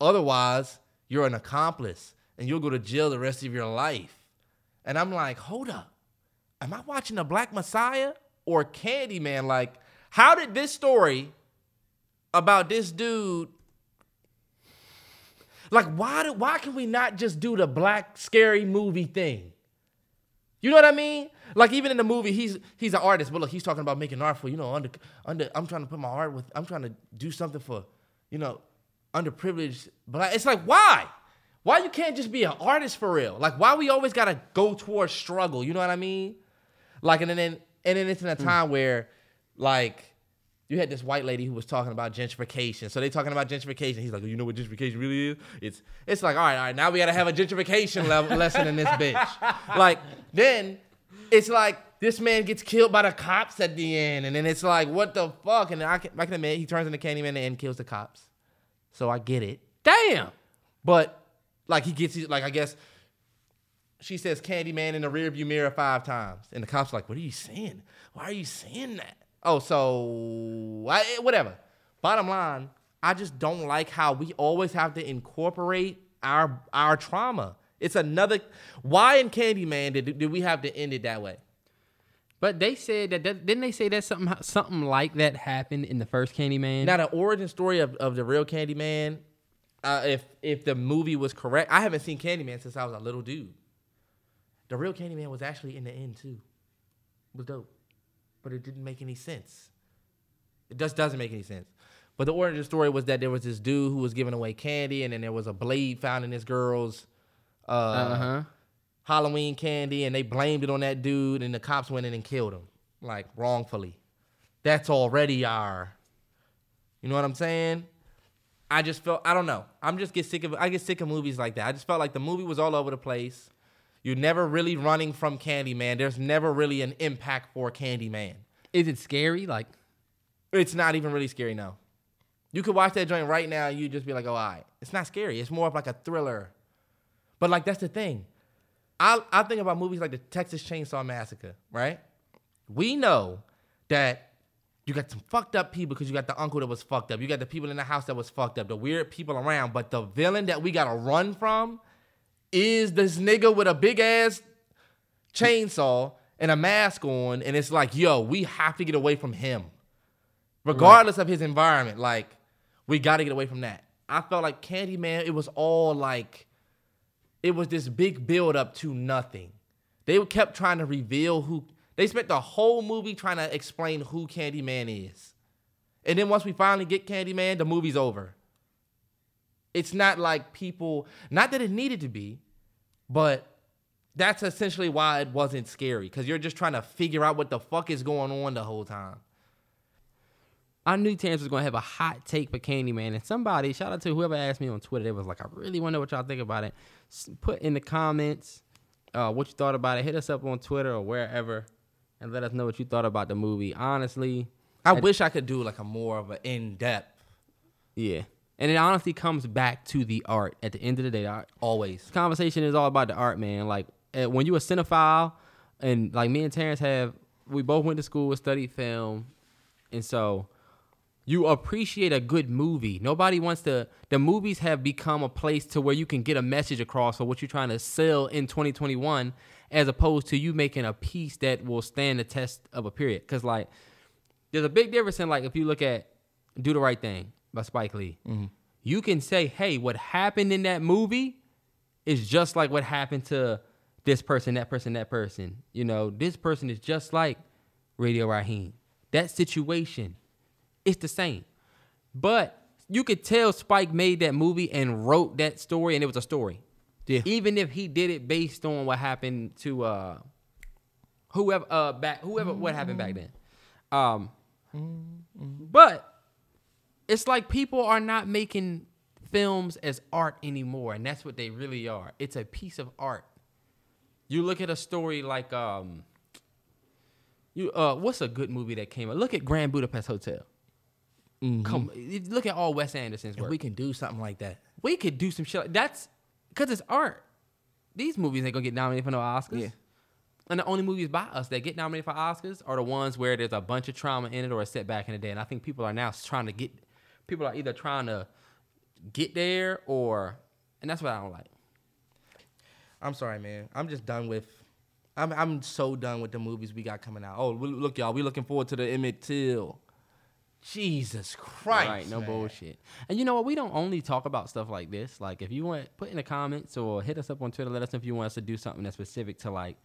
Otherwise, you're an accomplice and you'll go to jail the rest of your life." And I'm like, "Hold up, am I watching a Black Messiah or Candyman? Like, how did this story about this dude?" Like, why do, why can we not just do the black scary movie thing? You know what I mean? Like even in the movie, he's he's an artist, but look, he's talking about making art for you know under under. I'm trying to put my art with. I'm trying to do something for you know underprivileged black. It's like why? Why you can't just be an artist for real? Like why we always gotta go towards struggle? You know what I mean? Like and then and then it's in a hmm. time where like you had this white lady who was talking about gentrification. So they talking about gentrification. He's like, you know what gentrification really is? It's it's like, all right, all right, now we gotta have a gentrification level lesson in this bitch. Like then it's like this man gets killed by the cops at the end, and then it's like, what the fuck? And then I can, I can admit he turns into Candyman and kills the cops. So I get it. Damn. But like he gets like I guess she says Candyman in the rearview mirror five times, and the cops like, "What are you saying? Why are you saying that?" Oh, so I, whatever. Bottom line, I just don't like how we always have to incorporate our our trauma. It's another. Why in Candyman did, did we have to end it that way? But they said that, that didn't they say that something something like that happened in the first Candyman? Now the origin story of, of the real Candyman, uh, if if the movie was correct, I haven't seen Candyman since I was a little dude. The real Candyman was actually in the end too. It was dope, but it didn't make any sense. It just doesn't make any sense. But the origin story was that there was this dude who was giving away candy, and then there was a blade found in this girl's uh, uh huh. Halloween candy, and they blamed it on that dude, and the cops went in and killed him, like wrongfully. That's already our, you know what I'm saying? I just felt I don't know. I'm just get sick of I get sick of movies like that. I just felt like the movie was all over the place. You're never really running from Candyman. There's never really an impact for Candyman. Is it scary? Like, It's not even really scary now. You could watch that joint right now and you just be like, oh, all right. It's not scary. It's more of like a thriller. But like that's the thing. I I think about movies like the Texas Chainsaw Massacre, right? We know that you got some fucked up people because you got the uncle that was fucked up. You got the people in the house that was fucked up, the weird people around. But the villain that we gotta run from is this nigga with a big ass chainsaw and a mask on, and it's like, yo, we have to get away from him. regardless of his environment. Like, we got to get away from that. I felt like Candyman, it was all like, it was this big build up to nothing. They kept trying to reveal who. They spent the whole movie trying to explain who Candyman is, and then once we finally get Candyman, the movie's over. It's not like people. Not that it needed to be, but that's essentially why it wasn't scary because you're just trying to figure out what the fuck is going on the whole time. I knew Terrence was gonna have a hot take for Candyman, and somebody, shout out to whoever asked me on Twitter, they was like, I really want to know what y'all think about it. Put in the comments uh, what you thought about it. Hit us up on Twitter or wherever, and let us know what you thought about the movie. Honestly, I wish I could do like a more of an in depth. yeah, and it honestly comes back to the art. At the end of the day. Always. Conversation is all about the art, man. Like uh, when you a cinephile, and like me and Terrence have, we both went to school, and studied film, and so you appreciate a good movie. Nobody wants to. The movies have become a place to where you can get a message across for what you're trying to sell in 2021, as opposed to you making a piece that will stand the test of a period. Because like, there's a big difference in like if you look at Do the Right Thing by Spike Lee. You can say, hey, what happened in that movie is just like what happened to this person, that person, that person. You know, this person is just like Radio Raheem. That situation, it's the same. But you could tell Spike made that movie and wrote that story, and it was a story. Yeah. Even if he did it based on what happened to uh whoever uh back whoever what happened back then. Um but it's like people are not making films as art anymore, and that's what they really are. It's a piece of art. You look at a story like um, you uh, what's a good movie that came out? Look at Grand Budapest Hotel. Come, look at all Wes Anderson's If work. we can do something like that. we could do some shit. Like, that's because it's art. These movies ain't gonna get nominated for no Oscars. Yeah. And the only movies by us that get nominated for Oscars are the ones where there's a bunch of trauma in it or a setback in the day. And I think people are now trying to get, people are either trying to get there or, and that's what I don't like. I'm sorry, man. I'm just done with. I'm I'm so done with the movies we got coming out. Oh, we- look, y'all, we looking forward to the Emmett Till. Jesus Christ! right, no man. bullshit. And you know what? We don't only talk about stuff like this. Like if you want, put in the comments or hit us up on Twitter. Let us know if you want us to do something that's specific to like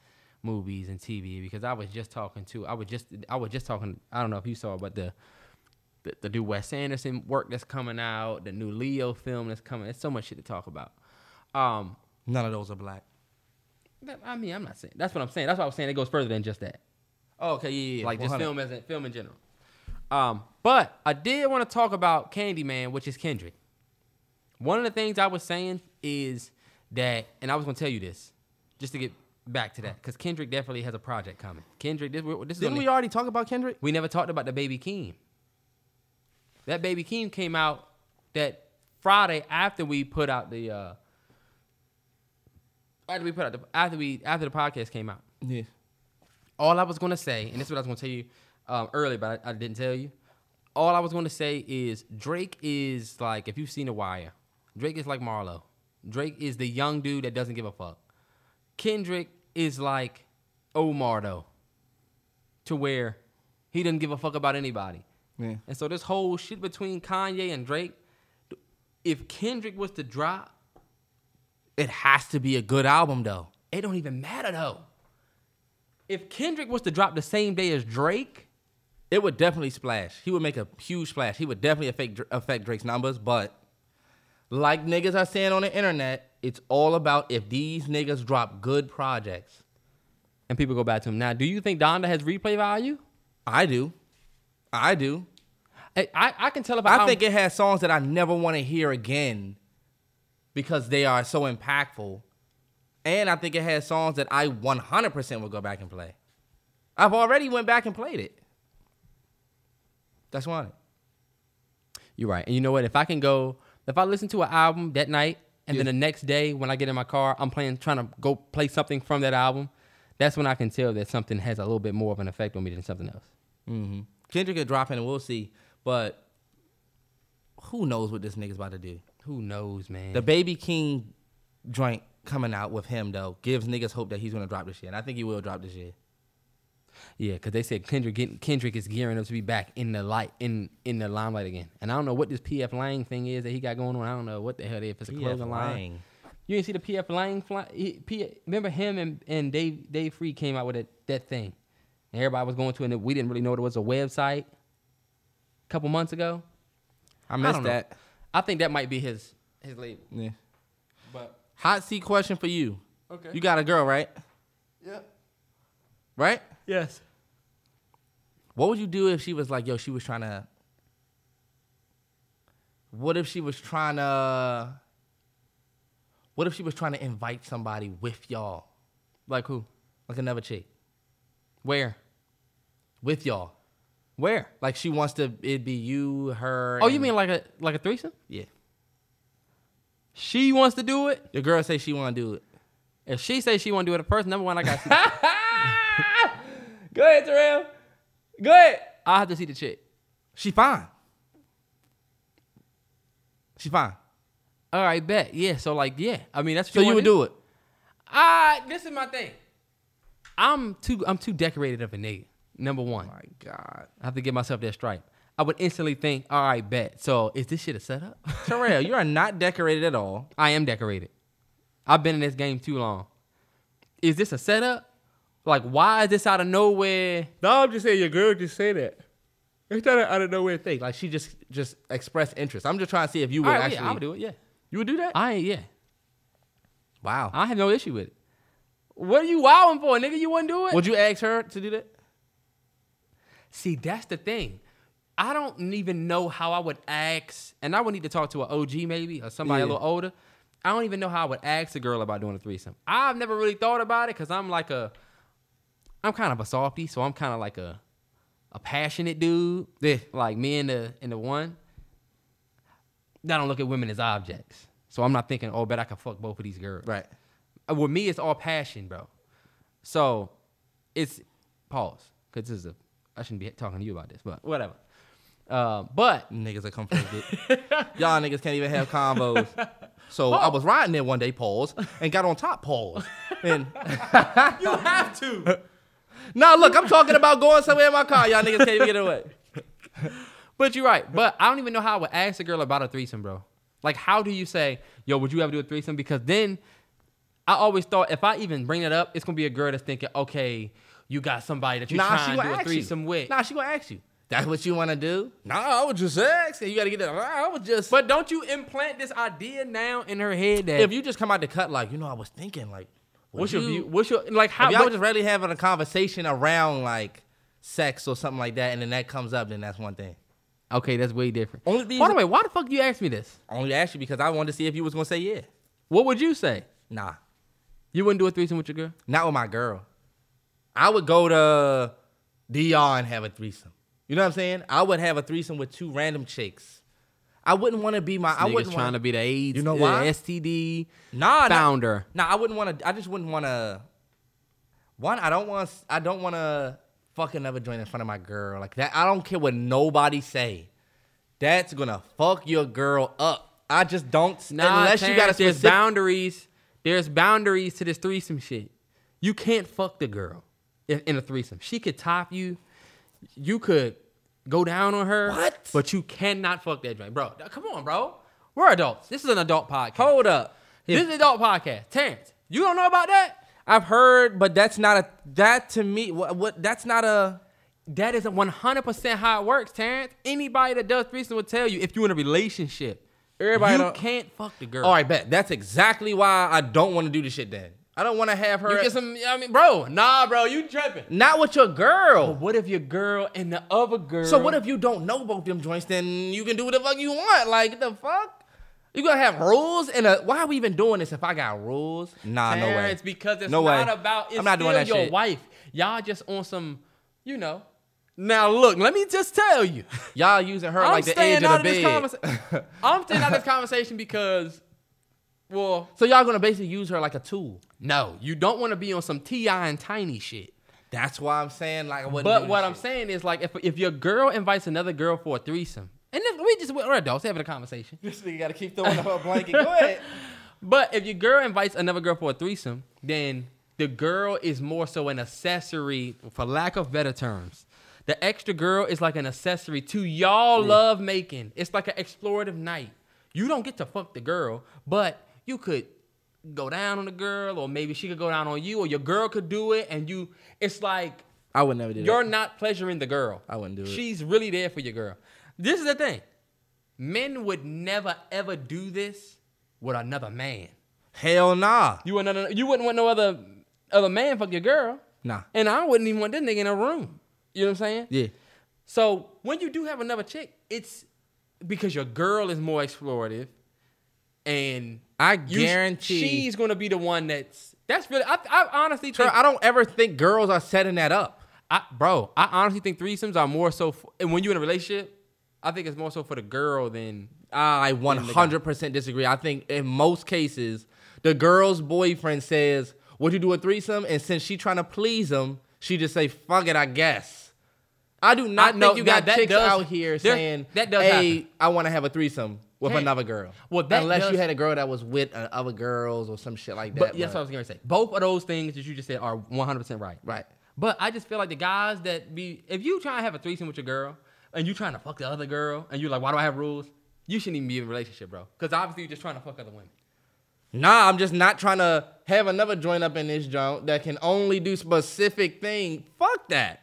movies and TV. Because I was just talking to, I was just, I was just talking. I don't know if you saw, but the the, the new Wes Anderson work that's coming out, the new Leo film that's coming. There's so much shit to talk about. Um, None of those are black. that- I mean, I'm not saying that's what I'm saying. That's what I was saying. It goes further than just that. Oh, okay, yeah, yeah. like just film as in film in general. Um, but I did want to talk about Candyman, which is Kendrick. One of the things I was saying is that, and I was gonna tell you this, just to get back to that, because Kendrick definitely has a project coming. Kendrick, this, this Didn't we already talk about Kendrick? we never talked about the Baby Keem. That Baby Keem came out that Friday after we put out the uh after we put out the after we after the podcast came out. Yeah. All I was gonna say, and this is what I was gonna tell you um, earlier, but I, I didn't tell you. All I was gonna say is Drake is like if you've seen The Wire, Drake is like Marlo. Drake is the young dude that doesn't give a fuck. Kendrick is like Omar though, to where he doesn't give a fuck about anybody. Yeah. And so this whole shit between Kanye and Drake, if Kendrick was to drop, It has to be a good album though. it don't even matter though. If Kendrick was to drop the same day as Drake, It would definitely splash. He would make a huge splash. He would definitely affect affect Drake's numbers, but like niggas are saying on the internet, it's all about if these niggas drop good projects. and people go back to him now, do you think Donda has replay value? I do. I do. I, I, I can tell if I think it has songs that I never want to hear again because they are so impactful. And I think it has songs that I 100% will go back and play. I've already went back and played it. That's why. You're right. And you know what? If I can go, if I listen to an album that night and then the next day when I get in my car, I'm playing, trying to go play something from that album, that's when I can tell that something has a little bit more of an effect on me than something else. Mm-hmm. Kendrick could drop in and we'll see. But who knows what this nigga's about to do? Who knows, man? The Baby Keem joint coming out with him, though, gives niggas hope that he's going to drop this year. And I think he will drop this year. Yeah, because they said Kendrick getting, Kendrick is gearing up to be back in the light in in the limelight again. And I don't know what this pgLang thing is that he got going on. I don't know what the hell it is. If it's a clothing line. You didn't see the pgLang fly? He, P, remember him and, and Dave Dave Free came out with that that thing, and everybody was going to, and we didn't really know it was a website. A couple months ago, I I missed don't know. that. I think that might be his his label. Yeah. But Hot seat question for you. okay, You got a girl, right? yeah, Right? yes. What would you do if she was like, yo, she was trying to. What if she was trying to. What if she was trying to invite somebody with y'all? Like who? Like another chick. Where? With y'all. Where? Like she wants to, it'd be you, her. Oh, you and- mean like a like a threesome? Yeah. She wants to do it. Your girl say she want to do it. If she says she want to do it in person, number one, I got. to Go ahead, Terrell. Go ahead. I have to see the chick. She fine. She fine. All right, bet. Yeah. So like, yeah. I mean, that's what So you would do it. Ah, this is my thing. I'm too I'm too decorated of a nigga. Number one, oh, My God. I have to give myself that stripe. I would instantly think, all right, bet. So is this shit a setup? Terrell, you are not decorated at all. I am decorated. I've been in this game too long. Is this a setup? Like, why is this out of nowhere? No, I'm just saying your girl just say that. It's not an out of nowhere thing. Like she just just expressed interest. I'm just trying to see if you would right, actually. yeah, I would do it. Yeah, You would do that? I ain't. Yeah, wow. I have no issue with it. What are you wowing for, nigga? You wouldn't do it? would you ask her to do that? See, that's the thing. I don't even know how I would ask, and I would need to talk to an OG maybe or somebody a little older. I don't even know how I would ask a girl about doing a threesome. I've never really thought about it because I'm like a, I'm kind of a softy, so I'm kind of like a, a passionate dude. Yeah. Like me and the and the one. I don't look at women as objects, so I'm not thinking, oh, bet I can fuck both of these girls. Right. Uh, With me, it's all passion, bro. So, it's pause because this is a. I shouldn't be talking to you about this, but whatever. Uh, but Niggas are first. Y'all niggas can't even have combos. So I was riding there one day, pause, and got on top, pause. And you have to. now look, I'm talking about going somewhere in my car. Y'all niggas can't even get away. But you're right. But I don't even know how I would ask a girl about a threesome, bro. Like, how do you say, yo, would you ever do a threesome? Because then I always thought if I even bring it up, it's gonna be a girl that's thinking, okay, you got somebody that you're Nah, trying to do a threesome you. with. Nah, she gonna ask you. That's what you want to do? Nah, I would just ask. And you gotta get that. I would just. But don't you implant this idea now in her head that if you just come out the cut like, you know, I was thinking like, what's your you- view? What's your like how? If y'all but- just really having a conversation around like sex or something like that, and then that comes up, then that's one thing. okay, that's way different. Only By the way, why the fuck you ask me this? I only asked you because I wanted to see if you was gonna say yeah. What would you say? Nah, You wouldn't do a threesome with your girl? not with my girl. I would go to DR and have a threesome. You know what I'm saying? I would have a threesome with two random chicks. I wouldn't want to be my. I Niggas wouldn't trying wanna, to be the AIDS, You know the why? STD nah, nah, founder. Nah, I wouldn't want to. I just wouldn't want to. One, I don't want. I don't want to fucking another joint in front of my girl like that. I don't care what nobody say. That's gonna fuck your girl up. I just don't. Nah, unless you got a Terrence, there's boundaries. There's boundaries to this threesome shit. You can't fuck the girl in, in a threesome. She could top you. You could go down on her. What? But you cannot fuck that joint, bro. Come on, bro. We're adults. This is an adult podcast. Hold up. This is an adult podcast. Terrence, you don't know about that? I've heard, but that's not a. That to me, what? what that's not a. That is a 100% how it works, Terrence. Anybody that does threesome will tell you if you're in a relationship, Everybody you don't- can't fuck the girl. All right, bet. That's exactly why I don't want to do this shit. Then I don't want to have her. You get some, I mean, bro, nah, bro, you tripping. not with your girl. What if your girl and the other girl? So what if you don't know both them joints? Then you can do what the fuck you want. Like the fuck? You gonna have rules? And a, why are we even doing this if I got rules? Nah, no way. Terrence, because it's No way. not about. It's I'm not doing that your shit. wife. Y'all just on some, you know. Now look, let me just tell you. Y'all using her I'm like the staying edge out of the of this bed. conversation. I'm staying out of this conversation because, well, so y'all gonna basically use her like a tool. no, you don't want to be on some T.I. and Tiny shit. That's why I'm saying like I wouldn't. But what this I'm shit. saying is like if if your girl invites another girl for a threesome, and then we just we're adults having a conversation. this nigga gotta keep throwing up a blanket. Go ahead. But if your girl invites another girl for a threesome, then the girl is more so an accessory, for lack of better terms. The extra girl is like an accessory to y'all love making. It's like an explorative night. You don't get to fuck the girl, but you could go down on a girl, or maybe she could go down on you, or your girl could do it, and you. It's like I would never do that. you're that. not pleasuring the girl. I wouldn't do it. She's really there for your girl. This is the thing. Men would never ever do this with another man. Hell nah. You wouldn't you wouldn't want no other other man fuck your girl. Nah. And I wouldn't even want this nigga in a room. You know what I'm saying? Yeah. So when you do have another chick, it's because your girl is more explorative, and I you- guarantee. she's gonna be the one that's that's really. I, I honestly think I don't ever think girls are setting that up. I, bro, I honestly think threesomes are more so. For, and when you're in a relationship, I think it's more so for the girl than. I 100% disagree. I think in most cases, the girl's boyfriend says, "Would you do a threesome?" And since she trying to please him, she just say, "Fuck it, I guess." I do not I know- think you got that chicks does- out here saying, that does "Hey, happen. I want to have a threesome with Hey, another girl." well, that unless does- you had a girl that was with uh, other girls or some shit like that. But yes, I was gonna say both of those things that you just said are 100 percent right. right. But I just feel like the guys that be if you try to have a threesome with your girl and you trying to fuck the other girl and you're like, why do I have rules? You shouldn't even be in a relationship, bro. Because obviously you're just trying to fuck other women. Nah, I'm just not trying to have another joint up in this joint that can only do specific thing. Fuck that.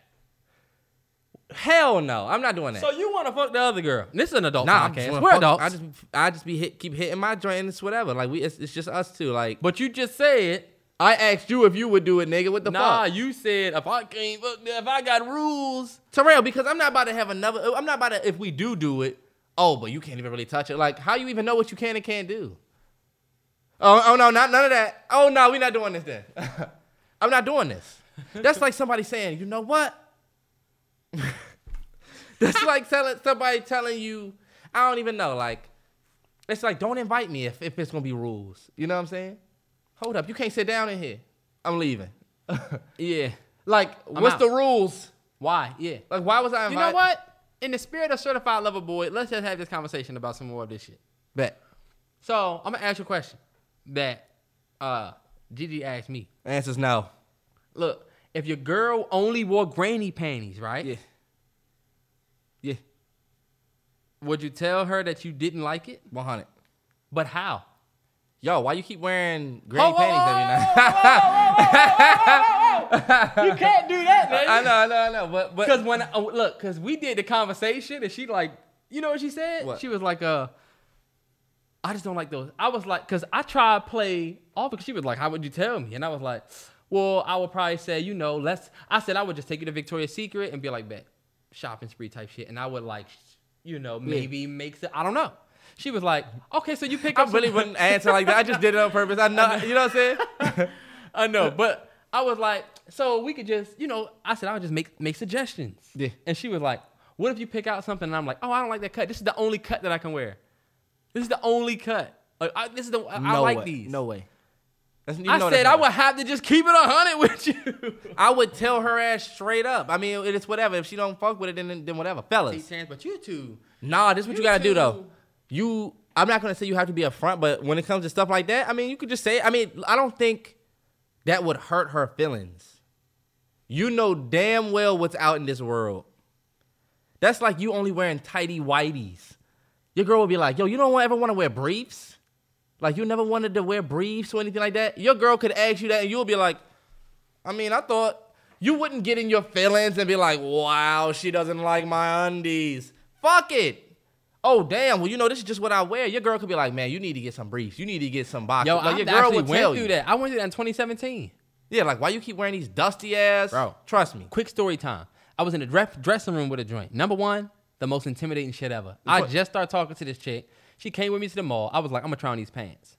Hell no, I'm not doing that. So you want to fuck the other girl? This is an adult nah, podcast. We're fuck- adults. I just, I just be hit, keep hitting my joint and it's whatever. Like we, it's, it's just us two. Like, but you just said, I asked you if you would do it, nigga. What the nah. fuck, You said if I can't fuck, if I got rules. Terrell? Because I'm not about to have another. I'm not about to. If we do do it, oh, but you can't even really touch it. Like, how you even know what you can and can't do? Oh, oh no, not none of that. Oh no, we're not doing this then. I'm not doing this. That's like somebody saying, you know what? That's like telling somebody telling you, I don't even know. Like, it's like don't invite me if, if it's gonna be rules. You know what I'm saying? Hold up, you can't sit down in here. I'm leaving. Yeah. like, I'm what's out. the rules? Why? Yeah. Like, why was I You know what? In the spirit of certified lover boy, let's just have this conversation about some more of this shit. Bet. So I'm gonna ask you a question that uh Gigi asked me. Answer's no. Look, if your girl only wore granny panties, right? Yeah. Yeah. Would you tell her that you didn't like it? 100. But how? Yo, why you keep wearing granny whoa, panties every night? You can't do that, man. I know, I know, I know. But but Because when oh, look, because we did the conversation and she like, you know what she said? What? She was like, uh, I just don't like those. I was like, because I tried to play off because she was like, how would you tell me? And I was like, well, I would probably say, you know, let's. I said I would just take you to Victoria's Secret and be like, bet shopping spree type shit, and I would like, you know, maybe make it. I don't know. She was like, okay, so you pick up. I really wouldn't answer like that. I just did it on purpose. I know, you know what I'm saying? I know, but I was like, so we could just, you know, I said I would just make make suggestions. Yeah. And she was like, what if you pick out something and I'm like, oh, I don't like that cut. This is the only cut that I can wear. This is the only cut. Like, I, this is the I, I no like way. these. No way. That's, you I said that's I would have to just keep it a hundred with you. I would tell her ass straight up. I mean, it is whatever. If she don't fuck with it, then then whatever. Fellas. Chance, but you too. Nah, this is what you, You gotta do though. You, I'm not gonna say you have to be upfront, but when it comes to stuff like that, I mean, you could just say. I mean, I don't think that would hurt her feelings. You know damn well what's out in this world. That's like you only wearing tidy whiteys. Your girl will be like, "Yo, you don't ever want to wear briefs? Like you never wanted to wear briefs or anything like that." Your girl could ask you that, and you'll be like, "I mean, I thought." You wouldn't get in your feelings and be like, wow, she doesn't like my undies. Fuck it. Oh, damn. Well, you know, this is just what I wear. Your girl could be like, man, you need to get some briefs. You need to get some boxers. Yo, like, I your girl actually would went through you. that. I went through that in 2017. Yeah, like, why you keep wearing these dusty ass? Bro. Trust me. Quick story time. I was in the dress, dressing room with a joint. Number one, the most intimidating shit ever. I just started talking to this chick. She came with me to the mall. I was like, I'm gonna try on these pants.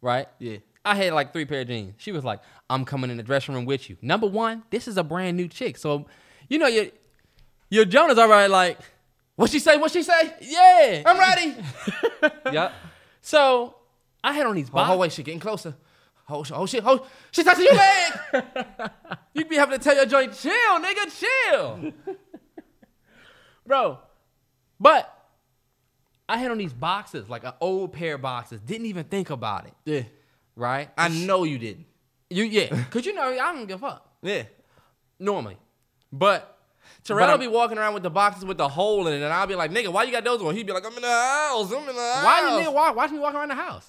Right? Yeah. I had like three pair of jeans. She was like, I'm coming in the dressing room with you. Number one, this is a brand new chick. So, you know, your your Jonah's already like, What she say? What she say? yeah. I'm ready. yep. so I had on these Oh, boxers. oh, wait, she getting closer. Oh, oh shit. Oh, she touching your leg. You'd be having to tell your joint, chill, nigga, chill. bro. But I had on these boxes, like an old pair of boxes. Didn't even think about it, Yeah. right? I know you didn't. You yeah, cause you know I don't give a fuck Yeah. normally, but Terrell will be walking around with the boxes with the hole in it, and I'll be like, nigga, why you got those on? He'd be like, I'm in the house. I'm in the house. Why you nigga walk, watch me walk around the house?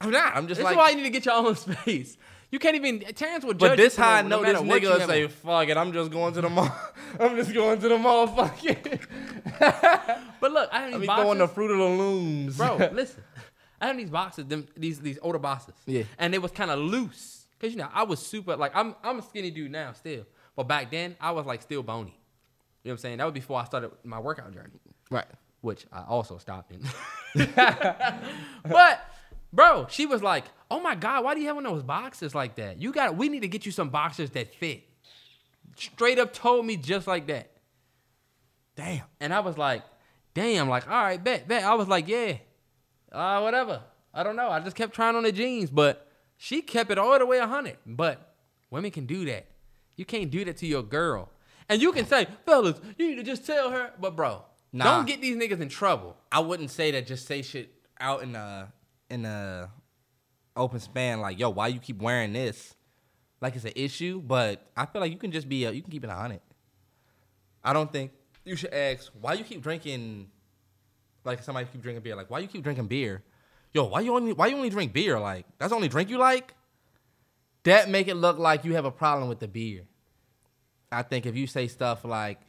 I'm not. I'm just This like. is why you need to get your own space. You can't even. Terrence will judge. but this how I no- know no this nigga will say, fuck it, I'm just going to the mall. I'm just going to the motherfucking. But look, I have I these be boxes, throwing the Fruit of the Looms. bro. listen, I have these boxes, them these these older boxes. Yeah. and they was kind of loose because you know I was super like I'm I'm a skinny dude now still, but back then I was like still bony. You know what I'm saying? That was before I started my workout journey. right. which I also stopped in. but bro, she was like, "Oh my god, why do you have one of those boxes like that? You got we need to get you some boxers that fit." Straight up told me just like that. Damn. And I was like, "Damn, like all right, bet, bet." I was like, "Yeah. Uh whatever. I don't know. I just kept trying on the jeans, but she kept it all the way 100. But women can do that. You can't do that to your girl. And you can say, "Fellas, you need to just tell her." But bro, Nah. don't get these niggas in trouble. I wouldn't say that. Just say shit out in the in the open span. Like, yo, why you keep wearing this? Like it's an issue. But I feel like you can just be. A, you can keep it on it. I don't think you should ask why you keep drinking. Like somebody keep drinking beer. Like why you keep drinking beer? Yo, why you only why you only drink beer? Like that's the only drink you like. That make it look like you have a problem with the beer. I think if you say stuff like,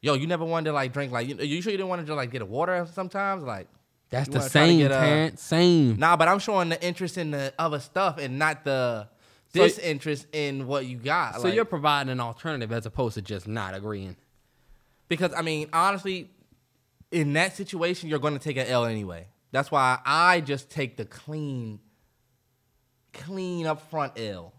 "Yo, you never wanted to like drink like you, you sure you didn't want to like get a water sometimes?" Like That's you the wanna try to same, a- Terrence. Same. Nah, but I'm showing the interest in the other stuff and not the So- disinterest in what you got. so like- you're providing an alternative as opposed to just not agreeing. because I mean, honestly, in that situation, you're going to take an L anyway. That's why I just take the clean, clean up front L.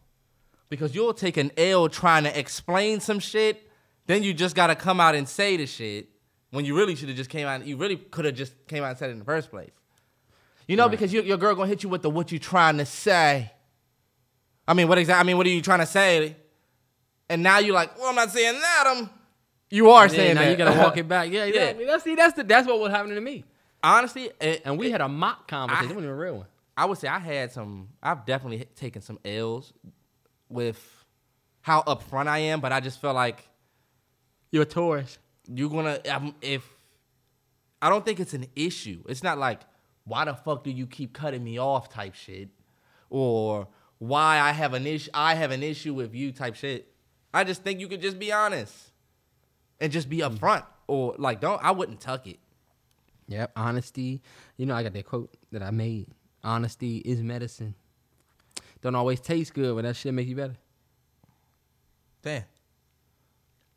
Because you'll take an L trying to explain some shit, then you just got to come out and say the shit when you really should have just came out. You really could have just came out and said it in the first place. You know, because your, your girl gonna hit you with the what you trying to say. I mean, what exactly? I mean, what are you trying to say? And now you're like, well, I'm not saying that. I'm. You are Yeah, saying now that. you gotta walk it back. Yeah, Yeah. exactly. That's see, that's the that's what was happening to me. Honestly, it, And we had a mock conversation. I- it wasn't even a real one. I would say I had some. I've definitely taken some L's with how upfront I am, but I just feel like You're a Taurus. You're gonna um, if I don't think it's an issue. It's not like why the fuck do you keep cutting me off type shit, or why I have an issue. I have an issue with you type shit. I just think you could just be honest and just be upfront, or like don't. I wouldn't tuck it. Yep. Honesty. You know, I got that quote that I made. Honesty is medicine. Don't always taste good, but that shit make you better. Damn.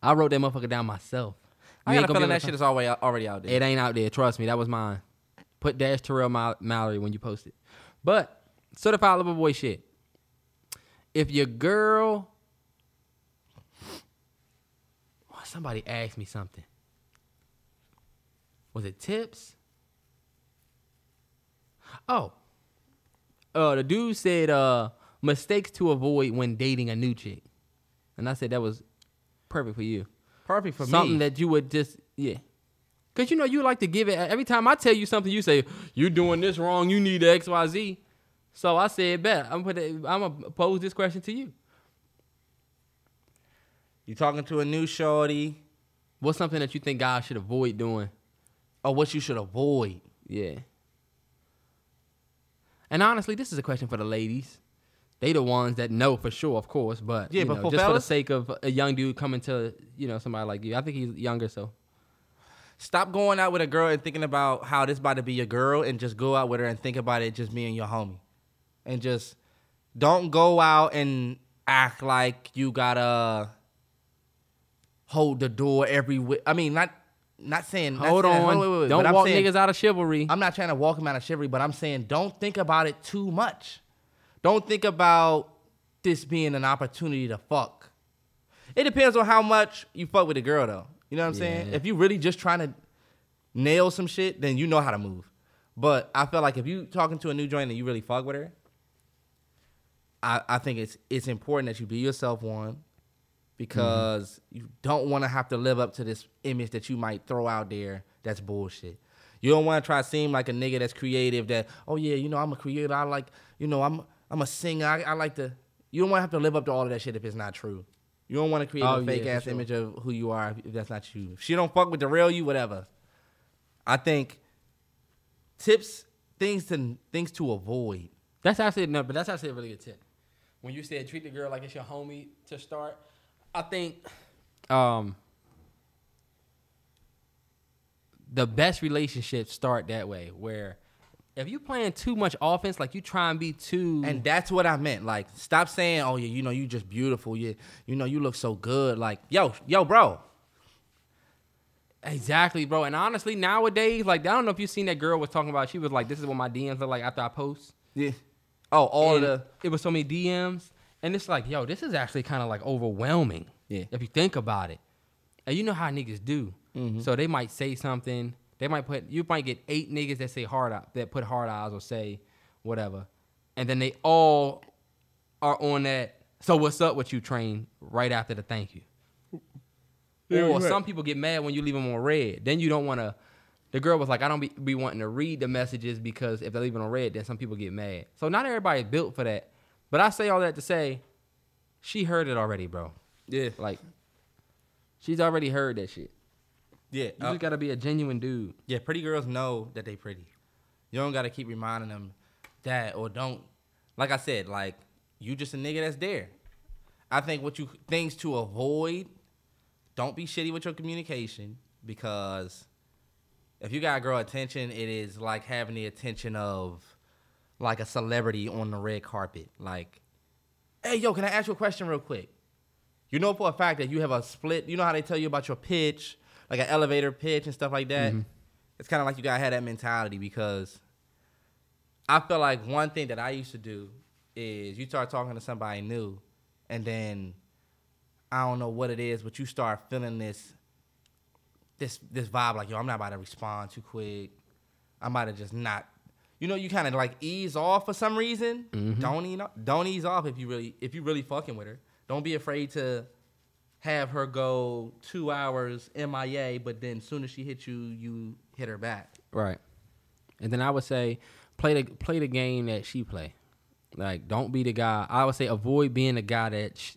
I wrote that motherfucker down myself. I got a feeling that shit is already already out there. It ain't out there. Trust me, that was mine. Put dash Terrell Mal- Mallory when you post it. But certified lover boy shit. If your girl, Oh, somebody asked me something. Was it tips? Oh, uh, the dude said uh, mistakes to avoid when dating a new chick, and I said that was perfect for you Perfect for something me. that you would just yeah. Cause you know you like to give it every time I tell you something, you say you're doing this wrong. You need X Y Z. So I said, bet I'm put it, I'm gonna pose this question to you. you talking to a new shorty, What's something that you think guys should avoid doing? or what you should avoid. Yeah. And honestly, this is a question for the ladies. They the ones that know for sure, of course. But Yeah, you but know, for just for the sake of a young dude coming to you know somebody like you, I think he's younger, so Stop going out with a girl and thinking about how this about to be your girl, and just go out with her and think about it just me and your homie, and just don't go out and act like you gotta hold the door every. wi- I mean, not not saying. not hold saying- on. wait, wait, wait, Don't walk saying- niggas out of chivalry. I'm not trying to walk him out of chivalry, but I'm saying don't think about it too much. Don't think about this being an opportunity to fuck. It depends on how much you fuck with a girl, though. You know what I'm saying? If you really just trying to nail some shit, then you know how to move. But I feel like if you talking to a new joint and you really fuck with her, I, I think it's it's important that you be yourself one because mm-hmm. you don't want to have to live up to this image that you might throw out there that's bullshit. You don't want to try to seem like a nigga that's creative that, oh yeah, you know, I'm a creator. I like, you know, I'm I'm a singer. I, I like to. You don't want to have to live up to all of that shit if it's not true. You don't want to create Oh, a fake for ass sure. image of who you are if, if that's not you. If she don't fuck with the real you, whatever. I think tips, things to things to avoid. That's actually no, but that's actually a really good tip. When you said treat the girl like it's your homie to start, I think um the best relationships start that way where if you playing too much offense, like you try and be too And that's what I meant. Like, stop saying, "Oh yeah, you know, you just beautiful. You, you know, you look so good." Like, yo, yo, bro. Exactly, bro. And honestly, nowadays, like I don't know if you seen that girl was talking about. She was like, "This is what my DMs look like after I post." Yeah. Oh, all of And the. it was so many DMs, and it's like, yo, this is actually kind of like overwhelming. Yeah. If you think about it, and you know how niggas do, Mm-hmm. so they might say something. They might put you might get eight niggas that say hard eye- that put hard eyes or say whatever, and then they all are on that. So what's up with you, train? Right after the thank you. Yeah, or right. some people get mad when you leave them on read. Then you don't want to. The girl was like, I don't be, be wanting to read the messages because if they leave it on read, then some people get mad. So not everybody's built for that. But I say all that to say, she heard it already, bro. Yeah. Like, she's already heard that shit. Yeah. You uh, just gotta be a genuine dude. yeah. Pretty girls know that they pretty. You don't gotta keep reminding them that or don't. Like I said, like you just a nigga that's there. I think what you things to avoid. Don't be shitty with your communication because if you got girl attention, it is like having the attention of like a celebrity on the red carpet. Like, hey, yo, can I ask you a question real quick? You know for a fact that you have a split. You know how they tell you about your pitch, like an elevator pitch and stuff like that. Mm-hmm. It's kind of like you gotta have that mentality because I feel like one thing that I used to do is you start talking to somebody new, and then I don't know what it is, but you start feeling this this this vibe like yo, I'm not about to respond too quick. I'm about to just not. You know, you kind of like ease off for some reason. Mm-hmm. Don't ease, don't ease off if you really if you really fucking with her. Don't be afraid to have her go two hours MIA, but then soon as she hits you, you hit her back. Right. And then I would say, play the play the game that she play. Like, don't be the guy. I would say avoid being the guy that.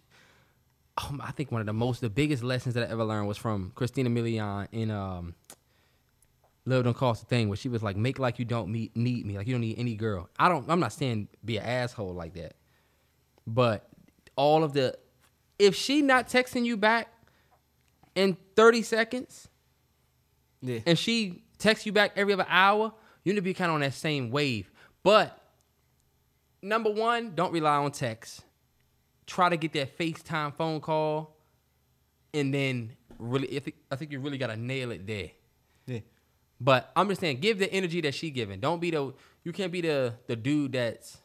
Um, I think one of the most, the biggest lessons that I ever learned was from Christina Milian in um, Love Don't Cost a Thing, where she was like, make like you don't meet, need me, like you don't need any girl. I don't. I'm not saying be an asshole like that, but all of the, if she not texting you back in 30 seconds, Yeah. and she texts you back every other hour, you need to be kind of on that same wave. But number one, don't rely on text. Try to get that FaceTime phone call, and then really, I think, I think you really gotta nail it there. Yeah. But I'm just saying, give the energy that she giving. Don't be the you can't be the the dude that's.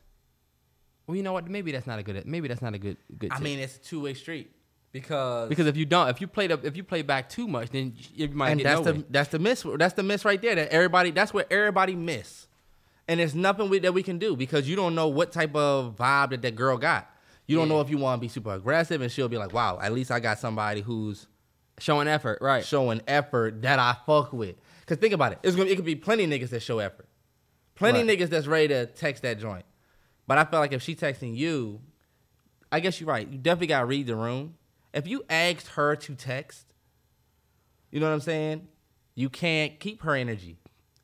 Well, you know what? Maybe that's not a good. Maybe that's not a good good. I tip. mean, it's a two way street because because if you don't, if you play the, if you play back too much, then you might and get that's nowhere. the that's the miss that's the miss right there that everybody that's where everybody miss, and there's nothing we, that we can do because you don't know what type of vibe that that girl got. You don't Yeah. know if you want to be super aggressive, and she'll be like, "Wow, at least I got somebody who's showing effort, right? showing effort that I fuck with." Cause think about it, it's gonna it could be plenty of niggas that show effort, plenty of Right. niggas that's ready to text that joint. But I feel like if she texting you, I guess you're right. You definitely gotta read the room. If you asked her to text, you know what I'm saying? You can't keep her energy.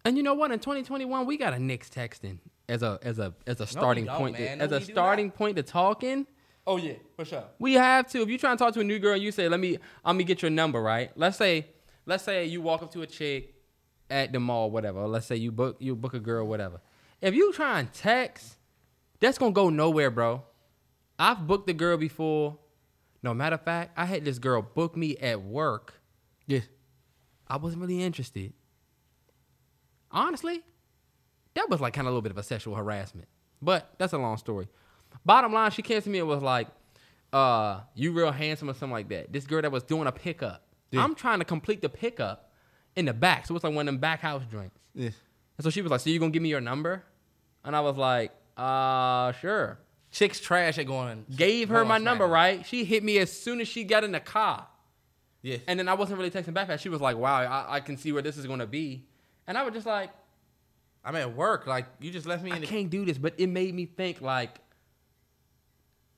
And you know what? In 2021, we got a Knicks texting as a as a as a starting don't, point. to- No, as a starting not. point to talking. Oh yeah, for sure. We have to. If you try to talk to a new girl, you say, "Let me, I'm gonna get your number." Right? Let's say, let's say you walk up to a chick at the mall, whatever. Let's say you book you book a girl, whatever. If you try and text, that's gonna go nowhere, bro. I've booked a girl before. No matter of fact, I had this girl book me at work. Yeah. I wasn't really interested. Honestly, that was like kind of a little bit of a sexual harassment. But that's a long story. Bottom line, she came to me and was like, uh, you real handsome or something like that. This girl that was doing a pickup. Yeah. I'm trying to complete the pickup in the back. So it's like one of them back house drinks. Yeah. And so she was like, So you gonna give me your number? And I was like, uh, sure. Chicks trash at going. Gave her my number, right? She hit me as soon as she got in the car. Yeah. And then I wasn't really texting back. She was like, wow, I, I can see where this is gonna be. And I was just like, I'm at work. Like you just left me I in the. can't do this. But it made me think like,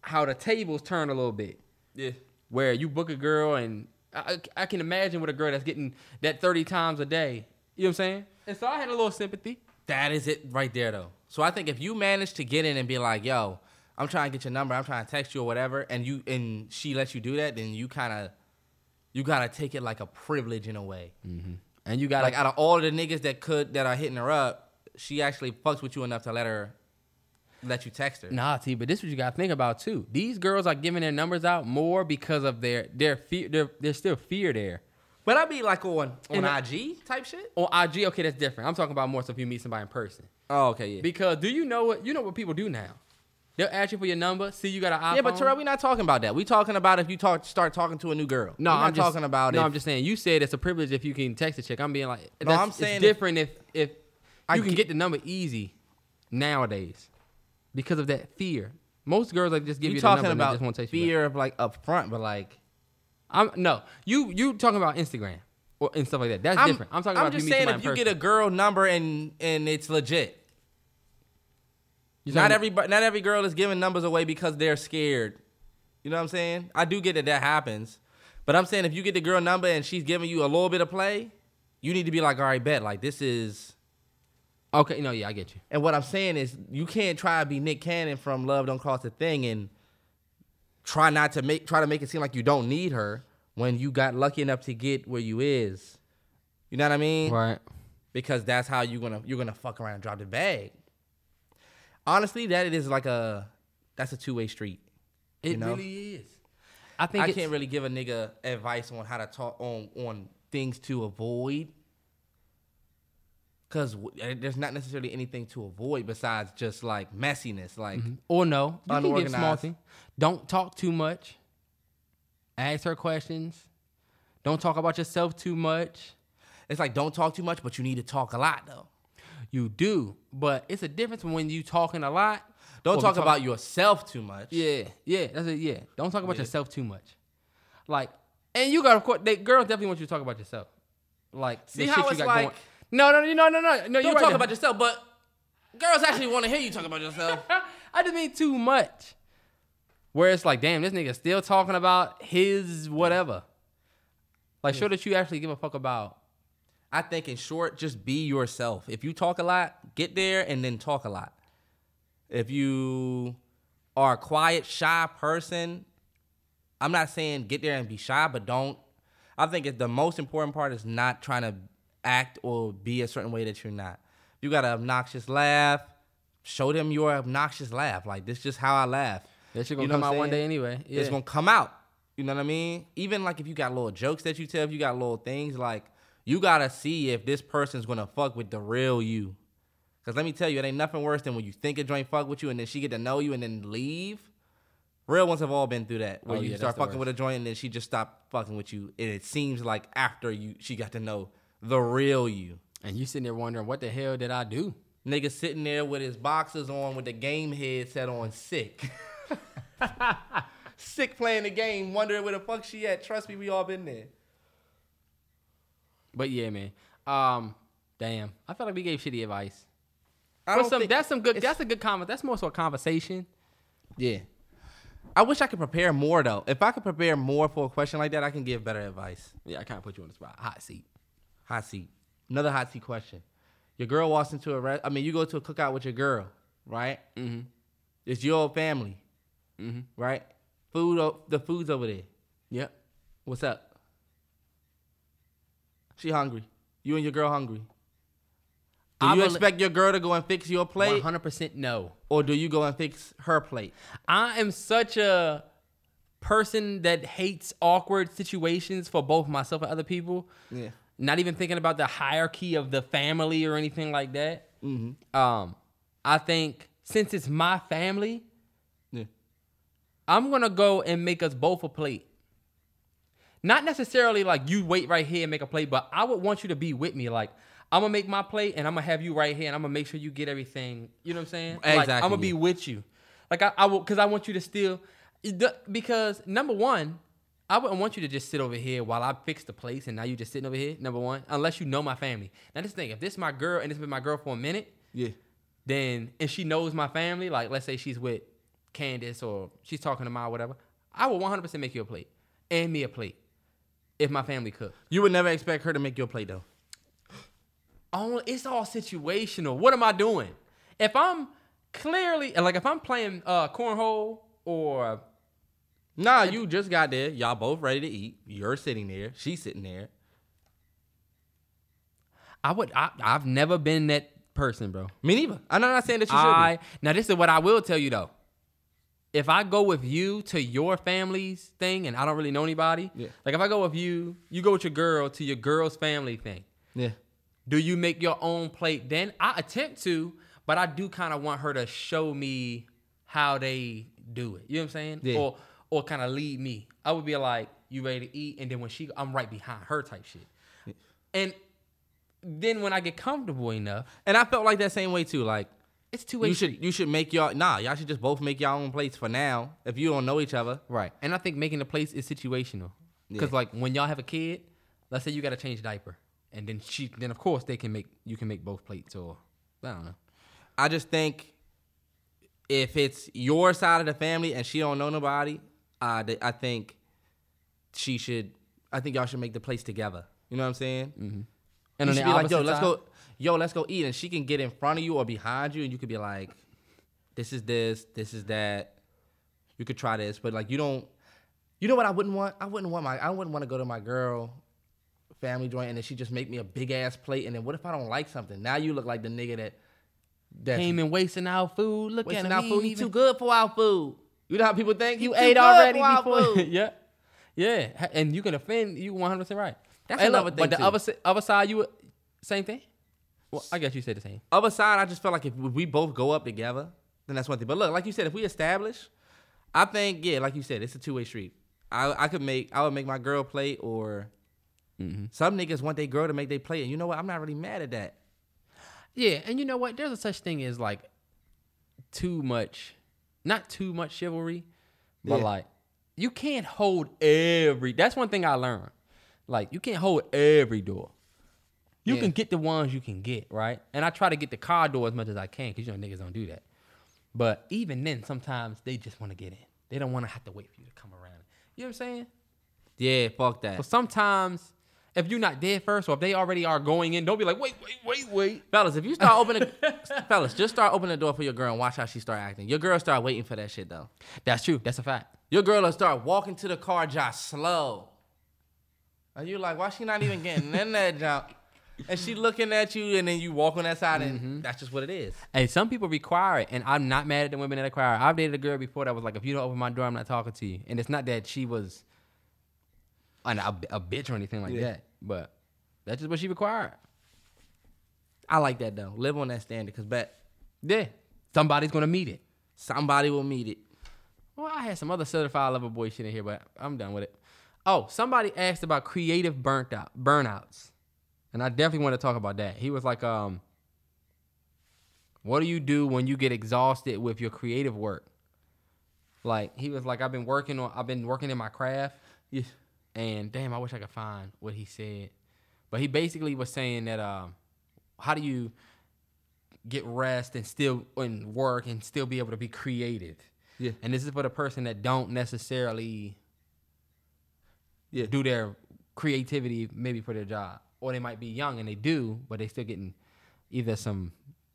how the tables turn a little bit. Yeah. where you book a girl and I, I can imagine with a girl that's getting that 30 times a day. You know what I'm saying? And so I had a little sympathy. That is it right there, though. So I think if you manage to get in and be like, "Yo, I'm trying to get your number. I'm trying to text you or whatever," and you and she lets you do that, then you kind of you gotta take it like a privilege in a way. Mm-hmm. And you got Like out of all the niggas that could that are hitting her up, she actually fucks with you enough to let her let you text her. Nah, T, but this is what you gotta think about too. These girls are giving their numbers out more because of their their fear. Their, there's still fear there. But I be like on on And IG type shit. On IG, okay, that's different. I'm talking about more so if you meet somebody in person. Oh, okay, yeah. Because do you know what you know what people do now? They'll ask you for your number. See, you got an iPhone. yeah, but Terrell, we're not talking about that. We talking about if you talk start talking to a new girl. No, We're I'm just, talking about it. No, if, I'm just saying. You said it's a privilege if you can text a chick. I'm being like, No, I'm saying it's different if if, I you can get- the number easy nowadays because of that fear. Most girls like just give you you the talking number and they about just won't text you. back. fear of like up front, but like I'm no, you you talking about Instagram or and stuff like that. That's different. I'm talking about just if you meet saying if you get a girl number and and it's legit. Not every not every girl is giving numbers away because they're scared. You know what I'm saying? I do get that that happens, but I'm saying if you get the girl number and she's giving you a little bit of play, you need to be like, all right, bet, like this is. Okay, no, yeah, I get you. And what I'm saying is, you can't try to be Nick Cannon from Love Don't Cost a Thing and try not to make try to make it seem like you don't need her when you got lucky enough to get where you is. You know what I mean? Right. because that's how you're gonna you're gonna fuck around and drop the bag. Honestly, that is like a that's a two way street. It You know? really is. I think I can't really give a nigga advice on how to talk on on things to avoid. Cause w- eh, there's not necessarily anything to avoid besides just like messiness. Like Or no, you can small Unorganized. thing. Don't talk too much. Ask her questions. Don't talk about yourself too much. it's like don't talk too much, but you need to talk a lot though. You do, but it's a difference when you talking a lot. Don't talk talk- about yourself too much. Yeah, yeah, that's it. Yeah, don't talk about Yeah. yourself too much. Like, and you got of course, they, girls definitely want you to talk about yourself. Like, See the how shit you got like- going. No, no, no, no, no, no. no Don't you're talk right about yourself, but girls actually want to hear you talk about yourself. I just mean too much. Where it's like, damn, this nigga still talking about his whatever. Like, show that you actually give a fuck about. I think in short, just be yourself. If you talk a lot, get there and then talk a lot. If you are a quiet, shy person, I'm not saying get there and be shy, but don't. I think it, the most important part is not trying to act or be a certain way that you're not. You got an obnoxious laugh, show them your obnoxious laugh. Like this, is just how I laugh. That shit gonna You know come out I'm one day anyway. Yeah. It's gonna come out. You know what I mean? Even like if you got little jokes that you tell, if you got little things, like you gotta see if this person's gonna fuck with the real you. Cause let me tell you, it ain't nothing worse than when you think a joint fuck with you and then she get to know you and then leave. Real ones have all been through that. Where Oh, you yeah, start fucking with a joint and then she just stopped fucking with you. And it seems like after you she got to know the real you. and you sitting there wondering, what the hell did I do? Nigga sitting there with his boxers on with the game headset on sick. sick playing the game, wondering where the fuck she at. Trust me, we all been there. But yeah, man. Um, damn. I feel like we gave shitty advice. I But don't some, think- that's some good. That's a good comment. That's more so a conversation. Yeah. I wish I could prepare more though. If I could prepare more for a question like that, I can give better advice. Yeah, I kind of put you on the spot. Hot seat. Hot seat. Another hot seat question. Your girl walks into a re- I mean, you go to a cookout with your girl, right? Mm-hmm. It's your family, Mm-hmm. right? Food, the food's over there. Yep. What's up? She hungry. You and your girl hungry. Do you expect your girl to go and fix your plate, hundred percent no. or do you go and fix her plate? I am such a person that hates awkward situations for both myself and other people. Yeah. Not even thinking about the hierarchy of the family or anything like that. Mm-hmm. Um, I think since it's my family, Yeah. I'm gonna go and make us both a plate. Not necessarily like you wait right here and make a plate, but I would want you to be with me. Like I'm gonna make my plate and I'm gonna have you right here and I'm gonna make sure you get everything. You know what I'm saying? Like, Exactly, I'm gonna be with you. Like I, I will, because I want you to still, because number one, I wouldn't want you to just sit over here while I fix the place and now you're just sitting over here. Number one, unless you know my family. Now this thing, if this is my girl and this been my girl for a minute, Yeah. then and she knows my family, like let's say she's with Candace or she's talking to my whatever, I will 100% make you a plate and me a plate if my family cook. You would never expect her to make your plate though. Oh, it's all situational. What am I doing? If I'm clearly like if I'm playing uh cornhole or Nah, you just got there. Y'all both ready to eat. You're sitting there. She's sitting there. I would I, I've never been that person, bro. Me neither. I'm not saying that you should. I now this is what I will tell you though. If I go with you to your family's thing and I don't really know anybody, Yeah. like if I go with you, you go with your girl to your girl's family thing. Yeah. Do you make your own plate then? I attempt to, but I do kind of want her to show me how they do it. You know what I'm saying? Yeah. Or or kind of lead me. I would be like, "You ready to eat?" And then when she, I'm right behind her type shit. And then when I get comfortable enough, And I felt like that same way too. Like it's two way you should you should make y'all nah. Y'all should just both make your own plates for now. If you don't know each other. Right. And I think making the place is situational. Because Yeah. like when y'all have a kid, let's say you gotta change diaper. And then she then of course they can make you can make both plates or I don't know. I just think if it's your side of the family and she don't know nobody, th- I think she should. I think y'all should make the place together. You know what I'm saying? Mm-hmm. And you on the be like, yo, let's go, yo, let's go eat, and she can get in front of you or behind you, and you could be like, this is this, this is that. You could try this, but like you don't. You know what I wouldn't want? I wouldn't want my. I wouldn't want to go to my girl family joint and then she just make me a big ass plate, and then what if I don't like something? Now you look like the nigga that. Came and wasting our food. Look wasting at our food. He He even- too good for our food. You know how people think You He too ate good already for before. food. yeah. Yeah. And you can offend you 100 percent right. That's Hey, look, another thing, But the other other side, you same thing. Well, I guess you said the same. Other side, I just felt like if we both go up together, then that's one thing. But look, like you said, if we establish, I think yeah, like you said, it's a two way street. I I could make I would make my girl play or mm-hmm. some niggas want their girl to make they play, and you know what? I'm not really mad at that. Yeah, and you know what? There's a such thing as like too much, not too much chivalry, but Yeah. like you can't hold every. That's one thing I learned. Like you can't hold every door. You Yeah. can get the ones you can get, right? And I try to get the car door as much as I can because you know niggas don't do that. But even then, sometimes they just want to get in. They don't want to have to wait for you to come around. You know what I'm saying? Yeah, fuck that. But sometimes, if you're not there first, or if they already are going in, don't be like, wait, wait, wait, wait. Fellas, if you start opening, fellas, just start opening the door for your girl and watch how she start acting. Your girl start waiting for that shit though. That's true. That's a fact. Your girl will start walking to the car just slow. And you like, why she not even getting in that jump? And she looking at you, and then you walk on that side, and mm-hmm. that's just what it is. Hey, some people require it, and I'm not mad at the women that require it. I've dated a girl before that was like, if you don't open my door, I'm not talking to you. And it's not that she was an, a, a bitch or anything like Yeah. that, but that's just what she required. I like that though. Live on that standard, cause bet Yeah, somebody's gonna meet it. somebody will meet it. Well, I had some other certified lover boy shit in here, but I'm done with it. Oh, somebody asked about creative burnt out burnouts. And I definitely want to talk about that. He was like, um, what do you do when you get exhausted with your creative work? Like he was like, I've been working on I've been working in my craft. Yeah. And damn, I wish I could find what he said. But he basically was saying that um, how do you get rest and still and work and still be able to be creative? Yeah. And this is for the person that don't necessarily Yeah. do their creativity maybe for their job. Or they might be young and they do, but they still getting either some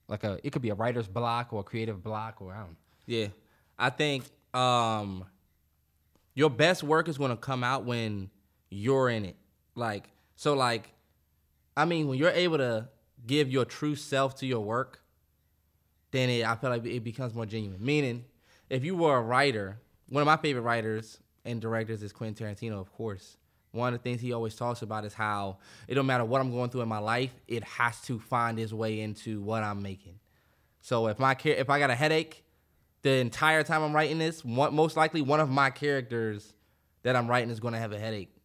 like a it could be a writer's block or a creative block or I don't know. Yeah. I think um your best work is gonna come out when you're in it. Like so like I mean when you're able to give your true self to your work, then it, I feel like it becomes more genuine. Meaning, if you were a writer, one of my favorite writers and directors is Quentin Tarantino, of course. One of the things he always talks about is how it don't matter what I'm going through in my life, it has to find its way into what I'm making. So if my if I got a headache, the entire time I'm writing this, one, most likely one of my characters that I'm writing is going to have a headache.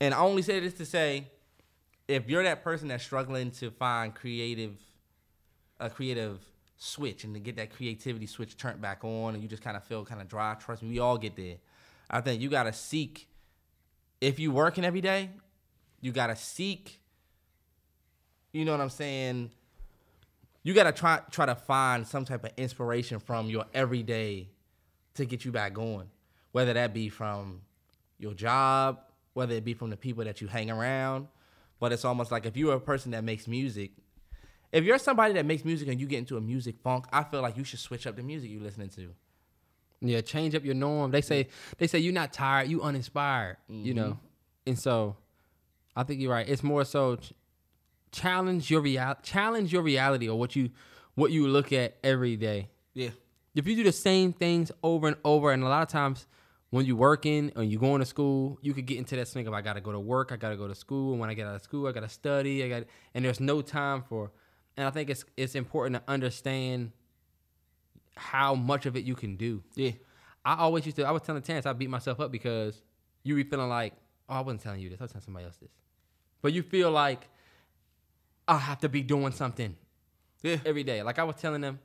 And I only say this to say, if you're that person that's struggling to find creative, a creative switch and to get that creativity switch turned back on, and you just kind of feel kind of dry. Trust me, we all get there. I think you gotta seek. If you're working every day, you gotta seek. You know what I'm saying? You gotta try try to find some type of inspiration from your everyday to get you back going. Whether that be from your job, whether it be from the people that you hang around. But it's almost like if you're a person that makes music, if you're somebody that makes music and you get into a music funk, I feel like you should switch up the music you're listening to. Yeah, change up your norm. They say they say you're not tired, you uninspired. You know, mm-hmm. and so I think you're right. It's more so challenge your real challenge your reality or what you what you look at every day. Yeah. If you do the same things over and over, and a lot of times when you're working or you're going to school, you could get into that swing of I gotta go to work, I gotta go to school, and when I get out of school, I gotta study, I got, and there's no time for. And I think it's it's important to understand how much of it you can do. Yeah. I always used to. I was telling Terrance I beat myself up because you be feeling like, oh, I wasn't telling you this. I was telling somebody else this. But you feel like I have to be doing something Yeah. every day. Like I was telling them,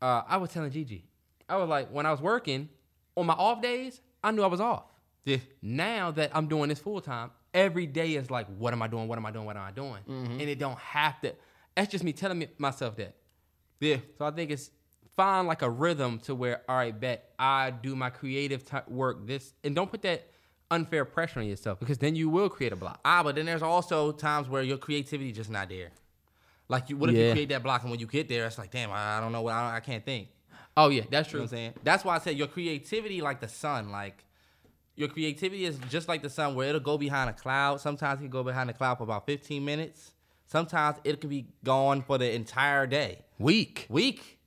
uh, I was telling Gigi, I was like, when I was working on my off days, I knew I was off. Yeah. Now that I'm doing this full time, every day is like, what am I doing? What am I doing? What am I doing? And it don't have to. That's just me telling me, myself that. Yeah. So I think it's find like a rhythm to where, all right, bet I do my creative ty work this, and don't put that unfair pressure on yourself because then you will create a block. Ah, but then there's also times where your creativity just not there. Like you, what if you create that block and when you get there, it's like, damn, I, I don't know what I, I can't think. Oh yeah, that's You true. know what I'm saying? That's why I said your creativity, like the sun, like your creativity is just like the sun, where it'll go behind a cloud. Sometimes it can go behind a cloud for about 15 minutes. Sometimes it can be gone for the entire day, week, week.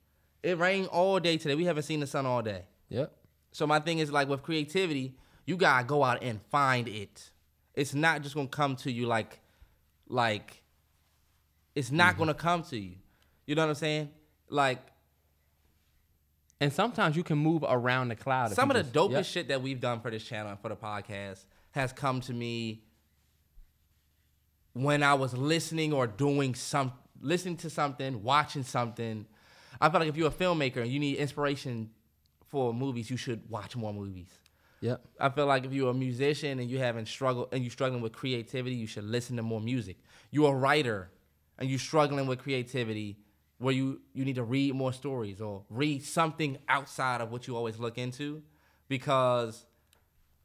It rained all day today. We haven't seen the sun all day. Yep. So my thing is like with creativity, you gotta go out and find it. It's not just gonna come to you like, like, it's not mm-hmm. gonna come to you. You know what I'm saying? Like And sometimes you can move around the cloud. some of the just- dopest yep. shit that we've done for this channel and for the podcast has come to me when I was listening or doing some, listening to something, watching something. I feel like if you're a filmmaker and you need inspiration for movies, you should watch more movies. Yep. I feel like if you're a musician and you haven't struggled and you're struggling with creativity, you should listen to more music. You're a writer and you're struggling with creativity, where you you need to read more stories or read something outside of what you always look into, because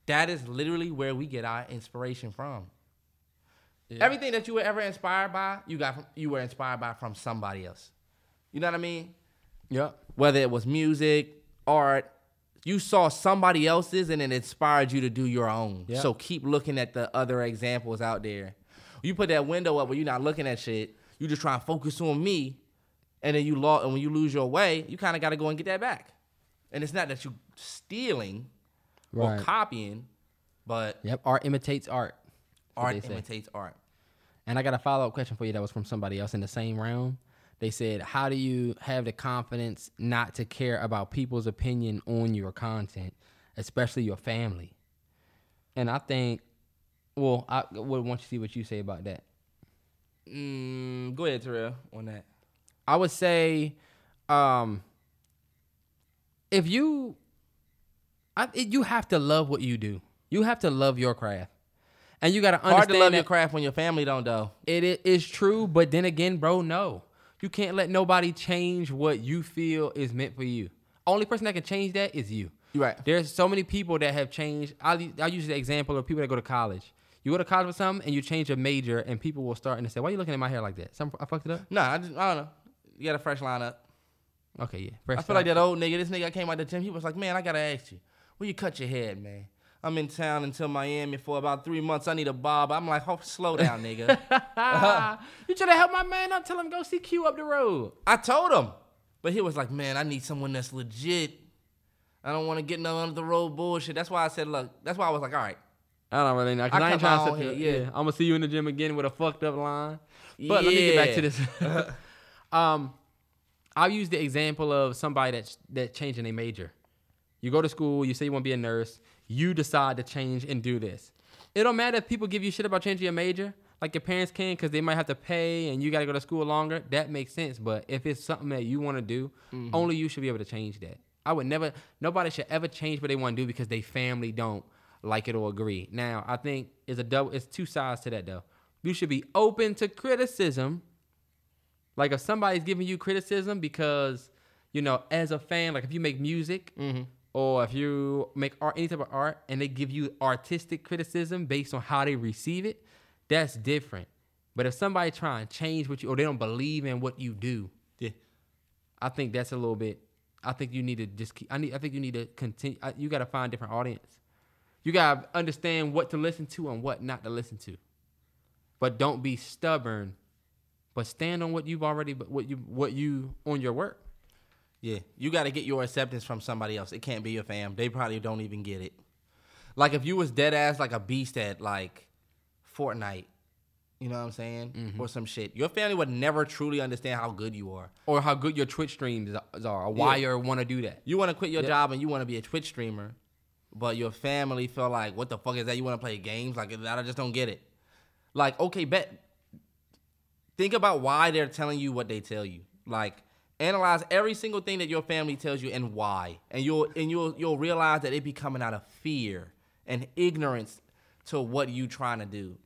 that is literally where we get our inspiration from. Everything that you were ever inspired by, you got from, you were inspired by from somebody else. You know what I mean? Yep. whether it was music, art, you saw somebody else's and it inspired you to do your own. Yeah. So keep looking at the other examples out there. You put that window up where you're not looking at shit. You just try and focus on me, and then you lo- and when you lose your way, you kind of got to go and get that back. And it's not that you're stealing or copying, but Yep. Art imitates art. Art imitates art. And I got a follow up question for you that was from somebody else in the same realm. They said, How do you have the confidence not to care about people's opinion on your content, especially your family? And I think, well, I would want to see what you say about that. Mm, go ahead, Terrell, on that. I would say, um, if you, I, it, you have to love what you do. You have to love your craft, and you got to understand Hard to love that your craft when your family don't, though. it i- true. But then again, bro, no, you can't let nobody change what you feel is meant for you. Only person that can change that is you. You right. There's so many people that have changed. I'll, I'll use the example of people that go to college. You go to college with something and you change your major, and people will start and say, "Why are you looking at my hair like that? Some I fucked it up." Nah, I, just, I don't know. You got a fresh lineup. Okay, yeah. Fresh I feel like that old nigga. This nigga came out the gym. He was like, "Man, I gotta ask you, where you cut your head, man? I'm in town until Miami for about three months. I need a bob." I'm like, "Oh, slow down, nigga." you trying to help my man up? Tell him go see Q up the road. I told him, but he was like, "Man, I need someone that's legit. I don't want to get no under the road bullshit." That's why I said, "Look." That's why I was like, "All right." I don't really know. Cause I I, ain't trying to the, yeah. yeah. I'm gonna see you in the gym again with a fucked up line. But let me get back to this. um, I'll use the example of somebody that's that changing a major. You go to school, you say you want to be a nurse, you decide to change and do this. It don't matter if people give you shit about changing your major, like your parents can, because they might have to pay and you got to go to school longer. That makes sense. But if it's something that you want to do, Mm-hmm. only you should be able to change that. I would never. Nobody should ever change what they want to do because they family don't like it or agree. Now, I think it's a double. It's two sides to that though. You should be open to criticism. Like if somebody's giving you criticism because you know, as a fan, like if you make music, or if you make art, any type of art, and they give you artistic criticism based on how they receive it, that's different. But if somebody try and change what you, or they don't believe in what you do, Yeah. I think that's a little bit. I think you need to just keep. I need. I think you need to continue. I- You got to find different audience. You got to understand what to listen to and what not to listen to. But don't be stubborn. But stand on what you've already. What you. What you on your work. Yeah, you got to get your acceptance from somebody else. It can't be your fam. They probably don't even get it. Like if you was dead ass like a beast at like Fortnite, you know what I'm saying, Mm-hmm. or some shit, your family would never truly understand how good you are. Or how good your Twitch streams are. Or why Yeah. you want to do that. You want to quit your Yep. job and you want to be a Twitch streamer, but your family feel like, what the fuck is that? You want to play games? Like that I just don't get it. Like okay, bet. Think about why they're telling you what they tell you. Like analyze every single thing that your family tells you and why, and you'll and you'll you'll realize that it be coming out of fear and ignorance to what you trying to do.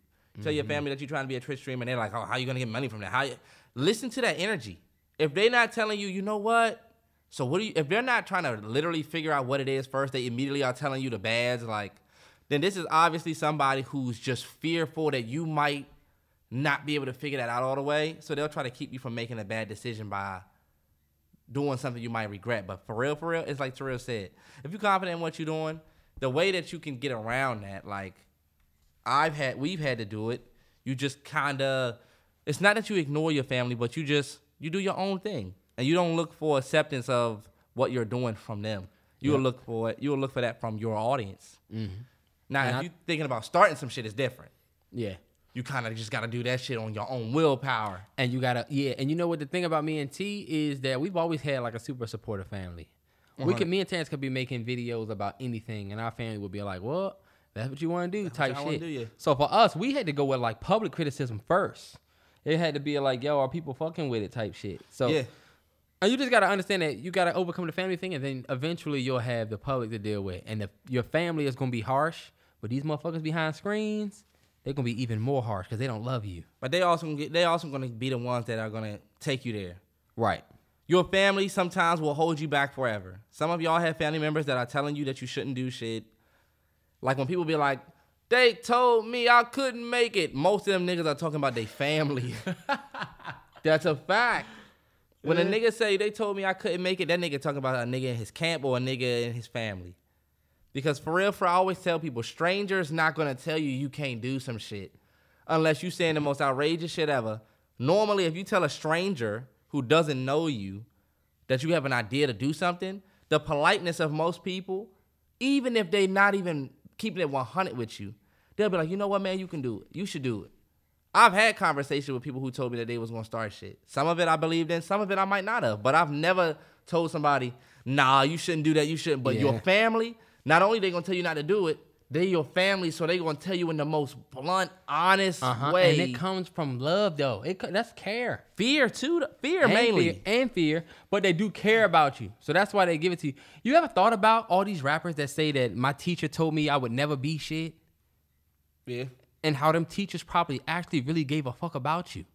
Tell your mm-hmm. family that you're trying to be a Twitch streamer, and they're like, "Oh, how you gonna get money from that?" How you listen to that energy? If they're not telling you, you know what? So what do you? If they're not trying to literally figure out what it is first, they immediately are telling you the bads. Like, then this is obviously somebody who's just fearful that you might not be able to figure that out all the way. So they'll try to keep you from making a bad decision by doing something you might regret. But for real, for real, it's like Terrell said. If you're confident in what you're doing, the way that you can get around that, like I've had, we've had to do it. You just kind of, it's not that you ignore your family, but you just you do your own thing, and you don't look for acceptance of what you're doing from them. You'll look for it. You'll look for that from your audience. Now, Mm-hmm. And if I- you're thinking about starting some shit, it's different. Yeah. You kind of just got to do that shit on your own willpower. And you gotta, yeah. And you know what the thing about me and T is that we've always had like a super supportive family. We could, uh-huh. me and Terrance could be making videos about anything, and our family would be like, "Well, that's what you want to do," type shit. do, yeah. So for us, we had to go with like public criticism first. It had to be like, "Yo, are people fucking with it?" type shit. So Yeah. And you just gotta understand that you gotta overcome the family thing, and then eventually you'll have the public to deal with. And if your family is gonna be harsh, but these motherfuckers behind screens, they're gonna be even more harsh because they don't love you. But they also gonna get, they also gonna be the ones that are gonna take you there. Right. Your family sometimes will hold you back forever. Some of y'all have family members that are telling you that you shouldn't do shit. Like when people be like, they told me I couldn't make it. Most of them niggas are talking about their family. That's a fact. When a nigga say they told me I couldn't make it, that nigga talking about a nigga in his camp or a nigga in his family. Because for real, for I always tell people, strangers not gonna tell you you can't do some shit unless you saying the most outrageous shit ever. Normally, if you tell a stranger who doesn't know you that you have an idea to do something, the politeness of most people, even if they not even keeping it 100 with you, they'll be like, you know what, man, you can do it. You should do it. I've had conversations with people who told me that they was gonna start shit. Some of it I believed in, some of it I might not have. But I've never told somebody, nah, you shouldn't do that, you shouldn't. But your family, not only they gonna tell you not to do it, they're your family, so they gonna tell you in the most blunt, honest Uh-huh. way. And it comes from love though. It that's care. fear too, fear And mainly. fear, and fear, but they do care about you. So that's why they give it to you. You ever thought about all these rappers that say that my teacher told me I would never be shit? Yeah. and how them teachers probably actually really gave a fuck about you.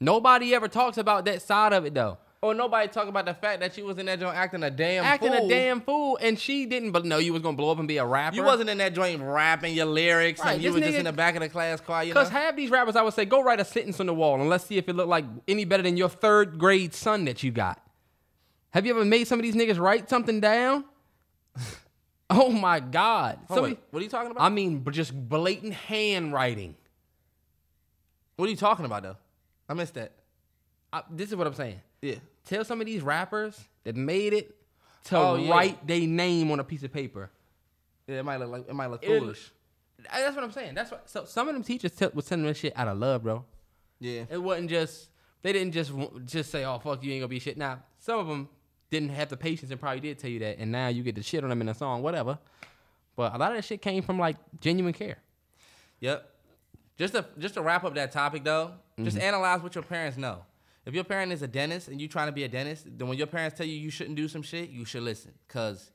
Nobody ever talks about that side of it though. Or nobody talk about the fact that she was in that joint acting a damn fool. Acting fool. a damn fool, and she didn't but know you was gonna blow up and be a rapper. You wasn't in that joint rapping your lyrics, Right, and you was just in the back of the class car. You know, Cause half these rappers, I would say, go write a sentence on the wall and let's see if it looked like any better than your third grade son that you got. Have you ever made some of these niggas write something down? oh my god! Hold on, of- what are you talking about? I mean, just blatant handwriting. what are you talking about though? I missed that. I, this is what I'm saying. Yeah. Tell some of these rappers that made it to Oh, yeah. write their name on a piece of paper. Yeah, it might look like it might look It- foolish. That's what I'm saying. That's what. So some of them teachers t- was telling this shit out of love, bro. Yeah. It wasn't just they didn't just just say, "Oh fuck, you ain't gonna be shit." Now some of them didn't have the patience and probably did tell you that, and now you get the shit on them in a song, whatever. But a lot of that shit came from like genuine care. Yep. Just to just to wrap up that topic though, just Mm-hmm. analyze what your parents know. If your parent is a dentist and you trying to be a dentist, then when your parents tell you you shouldn't do some shit, you should listen, cause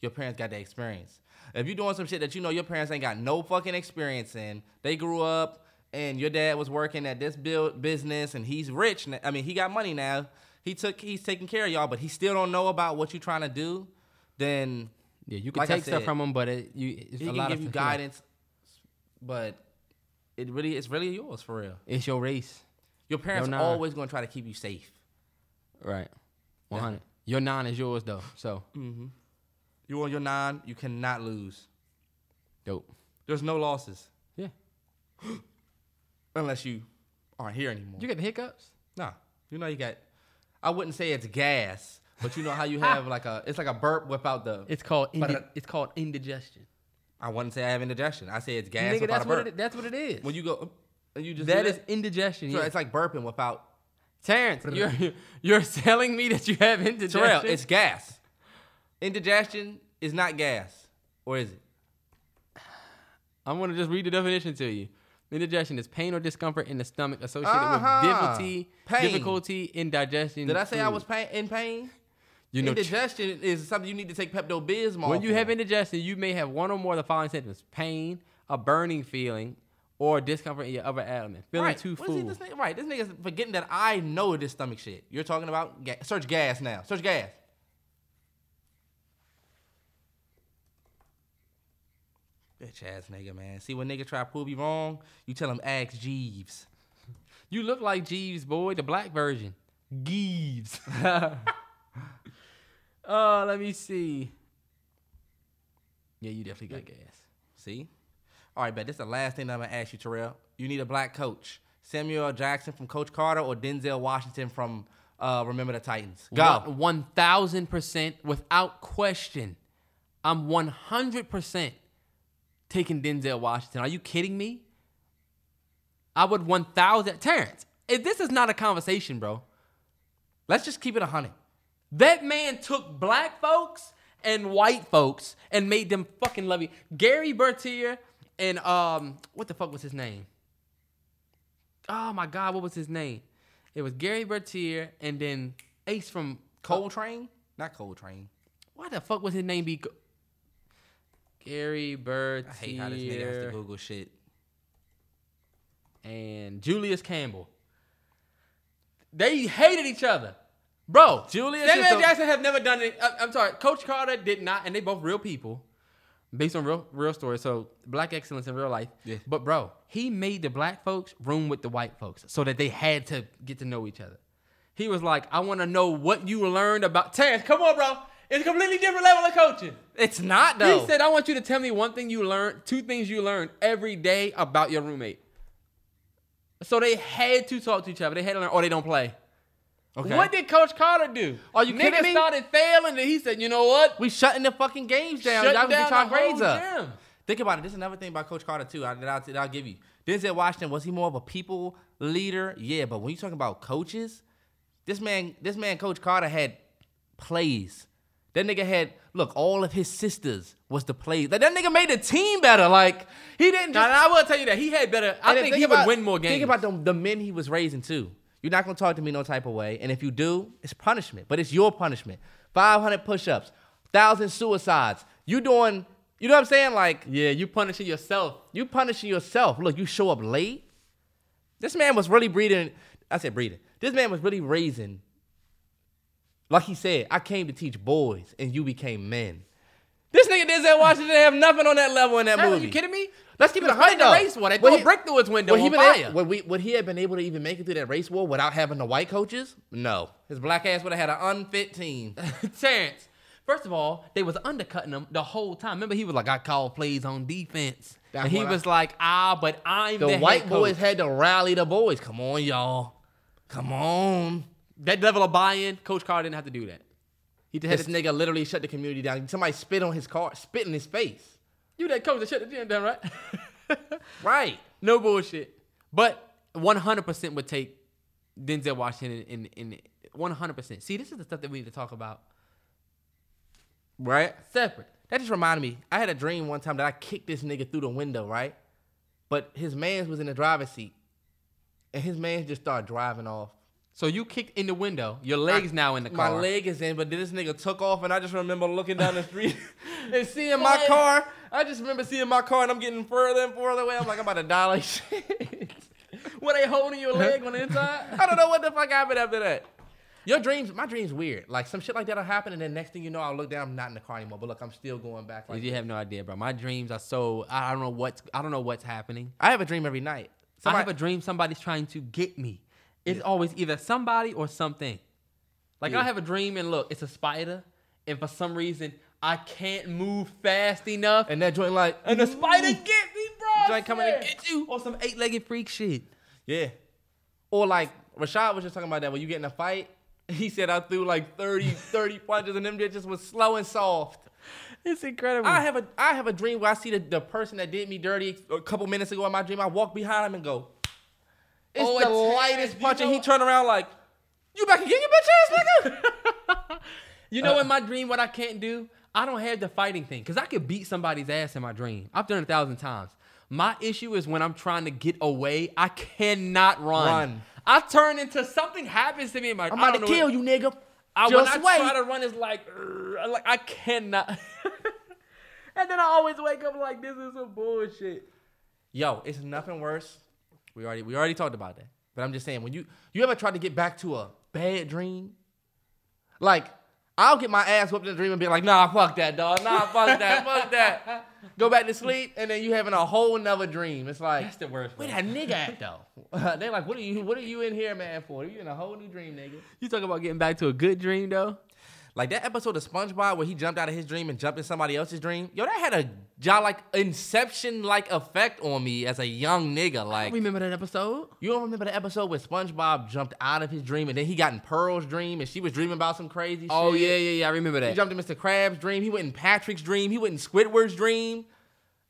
your parents got that experience. If you're doing some shit that you know your parents ain't got no fucking experience in, they grew up and your dad was working at this build business and he's rich. I mean, he got money now. he took he's taking care of y'all, but he still don't know about what you're trying to do, then Yeah, you can Like take stuff from him, but it, you it's he a can lot give of you guidance. But it really it's really yours for real. It's your race, Your parents nah. always gonna try to keep you safe. right? One hundred. Your nine is yours though, so mm-hmm. You on your nine, you cannot lose. dope. There's no losses Yeah, unless you aren't here anymore. you get the hiccups. Nah, you know you got. I wouldn't say it's gas, but you know how you have like a it's like a burp without the. It's called indi- it- it's called indigestion. I wouldn't say I have indigestion. I say it's gas Nigga, without that's a what it, that's what it is. when you go, and you just that do indigestion. So yeah. it's like burping without. Terrance, you're you're telling me that you have indigestion. Terrell, it's gas. Indigestion is not gas, or is it? I'm gonna just read the definition to you. Indigestion is pain or discomfort in the stomach associated Uh-huh. with difficulty, Pain. difficulty in digestion. Did I say I was pain, in pain? You know, indigestion is something you need to take Pepto Bismol. when you for. have indigestion, you may have one or more of the following symptoms: pain, a burning feeling, or discomfort in your upper abdomen, feeling right. too What is he- full. this nigga, right, this nigga's forgetting that I know this stomach shit. You're talking about ga- search gas now. Search gas. Bitch ass nigga, man. See when nigga try to prove you wrong, you tell him ask Jeeves. You look like Jeeves, boy, the black version. Jeeves. oh, uh, let me see. Yeah, you definitely got gas. See? All right, bet this is the last thing I'm gonna ask you, Terrell. You need a black coach. Samuel Jackson from Coach Carter or Denzel Washington from uh, Remember the Titans. Go. One thousand percent, without question. I'm one hundred percent taking Denzel Washington. Are you kidding me? I would one thousand. Terrance, if this is not a conversation, bro. Let's just keep it a hundred. That man took black folks and white folks and made them fucking love you. Gary Bertier and um, what the fuck was his name? Oh my God, what was his name? It was Gary Bertier and then Ace from Coltrane? Not Coltrane. Why the fuck was his name be? Gary Bertier I hate how this nigga has to Google shit. and Julius Campbell. They hated each other. Bro, Julius Samuel Jackson have never done it. I, am sorry, Coach Carter did not, and they both real people, based on real real stories. So black excellence in real life. Yeah. But bro, he made the black folks room with the white folks, so that they had to get to know each other. He was like, I want to know what you learned about Terrance. Come on, bro. It's a completely different level of coaching. It's not though. He said, I want you to tell me one thing you learned, two things you learned every day about your roommate. So they had to talk to each other. They had to learn, or they don't play. Okay. What did Coach Carter do? Are you Niggas kidding me? started failing, and he said, you know what? we shutting the fucking games down. Y'all can down get y'all the grades whole up. gym. Think about it. This is another thing about Coach Carter too. I, that, I'll, that I'll give you. Denzel Washington was he more of a people leader? Yeah, but when you talking about coaches, this man, this man, Coach Carter had plays. That nigga had look. All of his sisters was the plays. Like that nigga made the team better. Like he didn't. Now, Just, I will tell you that he had better. I and then think he about- would win more games. Think about the, the men he was raising too. You're not gonna talk to me no type of way, and if you do, it's punishment. But it's your punishment. 500 push-ups, thousand suicides. You doing? You know what I'm saying? Like yeah, you punishing yourself. you punishing yourself. Look, you show up late. This man was really breeding. I said breeding. This man was really raising. Like he said, I came to teach boys, and you became men. This nigga Denzel Washington didn't have nothing on that level in that movie. Are you kidding me? Let's keep it a hundred race war. They threw a he- brick through his window would he on been fire. able- Would, we, would he have been able to even make it through that race war without having the white coaches? No. His black ass would have had an unfit team. Terrance. First of all, they was undercutting him the whole time. Remember, he was like, "I call plays on defense," That's and he I- was like, "Ah, but I'm the, The white boys had to rally the boys. Come on, y'all. Come on. that level of buy-in. Coach Carter didn't have to do that. He just had This to, nigga literally shut the community down. Somebody spit on his car, spit in his face. You that coach that shut the gym down, right? Right. no bullshit. But 100% would take Denzel Washington in, in, in 100%. See, this is the stuff that we need to talk about Right. separate. That just reminded me. I had a dream one time that I kicked this nigga through the window, right? But his man's was in the driver's seat. And his man just started driving off. So you kicked in the window. Your legs now in the car. My leg is in, but then this nigga took off, and I just remember looking down the street and seeing my car. I just remember seeing my car, and I'm getting further and further away. I'm like, I'm about to die like shit. Were they holding your leg on the inside? I don't know what the fuck happened after that. Your dreams, my dreams weird. Like some shit like that'll happen, and then next thing you know, I'll look down, I'm not in the car anymore. But look, I'm still going back. Like you have no idea, bro. My dreams are so I don't know what's I don't know what's happening. I have a dream every night. I have a dream somebody's trying to get me. It's always either somebody or something. Like Yeah. I have a dream and look, it's a spider, and for some reason I can't move fast enough, and that joint like, and the spider get me, bro. Joint coming to get you. or some eight-legged freak shit. yeah. Or like Rashad was just talking about that when you get in a fight. He said I threw like 30, 30 punches, and them bitches was slow and soft. It's incredible. I have a I have a dream where I see the, the person that did me dirty a couple minutes ago in my dream. I walk behind him and go, "It's Oh, the it's lightest you punch," and he turned around like, "You back again, you bitch ass nigga." You know, uh, in my dream, what I can't do, I don't have the fighting thing because I could beat somebody's ass in my dream. I've done it a thousand times. My issue is when I'm trying to get away, I cannot run. Run. I turn into something happens to me in my. I'm about to kill what- you, nigga. I, when Just I wait. try to run, it's like, uh, like I cannot. and then I always wake up like this is some bullshit. Yo, it's nothing worse. We already we already talked about that. But I'm just saying, when you you ever tried to get back to a bad dream, like I'll get my ass whooped in a dream and be like, nah, fuck that, dog. Nah, fuck that, fuck that. Go back to sleep, and then you having a whole nother dream. It's like That's the worst. Where that nigga at though? They're like, what are you? What are you in here, man? For you in a whole new dream, nigga? You talk about getting back to a good dream though. Like that episode of SpongeBob where he jumped out of his dream and jumped in somebody else's dream. Yo, that had a job like Inception like effect on me as a young nigga. I Like remember that episode. you don't remember the episode where SpongeBob jumped out of his dream and then he got in Pearl's dream and she was dreaming about some crazy Oh shit. yeah, yeah, yeah. I remember that. He jumped in Mr. Krabs' dream. He went in Patrick's dream. He went in Squidward's dream.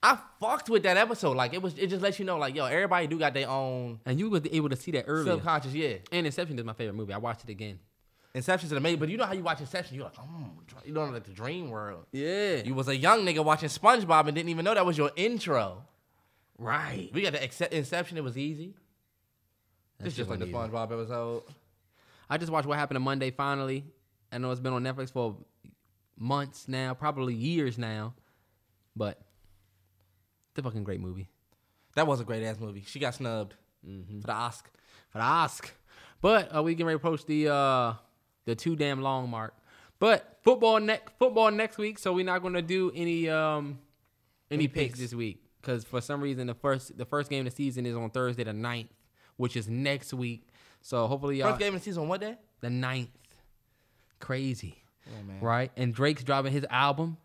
I fucked with that episode. Like it was, it just lets you know, like yo, everybody do got their own And you was able to see that earlier. subconscious. Yeah, And Inception is my favorite movie. I watched it again. Inception's an amazing. But you know how you watch Inception, you're like, oh, you know, like the dream world. Yeah. You was a young nigga watching SpongeBob and didn't even know that was your intro. right. We got the Excep- Inception. It was easy. That It's just like the easy. SpongeBob episode. I just watched What Happened to Monday finally. I know it's been on Netflix for months now, probably years now. But it's a fucking great movie. That was a great ass movie. She got snubbed Mm-hmm. for the Oscar. For the Oscar. But uh, we can ready to approach the uh the two damn long mark. But football next football next week, so we're not gonna do any um any, Any picks. picks. this week. Cause for some reason the first the first game of the season is on Thursday the 9th, which is next week. So hopefully y'all First game of the season on what day? the 9th. Crazy. Man. right? And Drake's dropping his album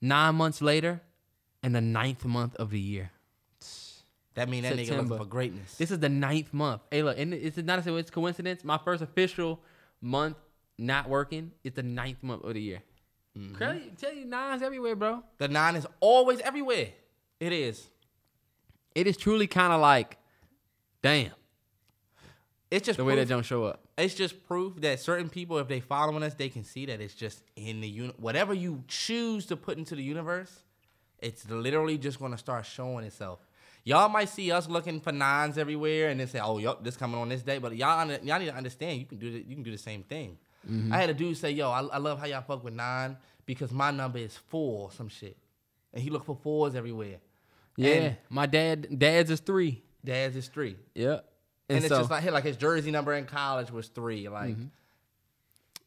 nine months later, in the ninth month of the year. That means that nigga September. looking for greatness. This is the ninth month. Hey, look, and it's not a it's coincidence. My first official month not working is the ninth month of the year. Mm-hmm. Crazy, tell you nines everywhere, bro. the nine is always everywhere. It is. It is truly kind of like, damn, It's just the way proof, that don't show up. it's just proof that certain people, if they following us, they can see that it's just in the uni- whatever you choose to put into the universe, it's literally just gonna start showing itself. Y'all might see us looking for nines everywhere and then say, "Oh, yup, this coming on this day." But y'all, under- y'all need to understand, you can do the, you can do the same thing. Mm-hmm. I had a dude say, "Yo, I, I love how y'all fuck with nine because my number is four, or some shit," and he looked for fours everywhere. Yeah, And my dad, dad's is three. Dad's is three. Yeah, And, And, it's so, just like, hey, like his jersey number in college was three. Like, mm-hmm.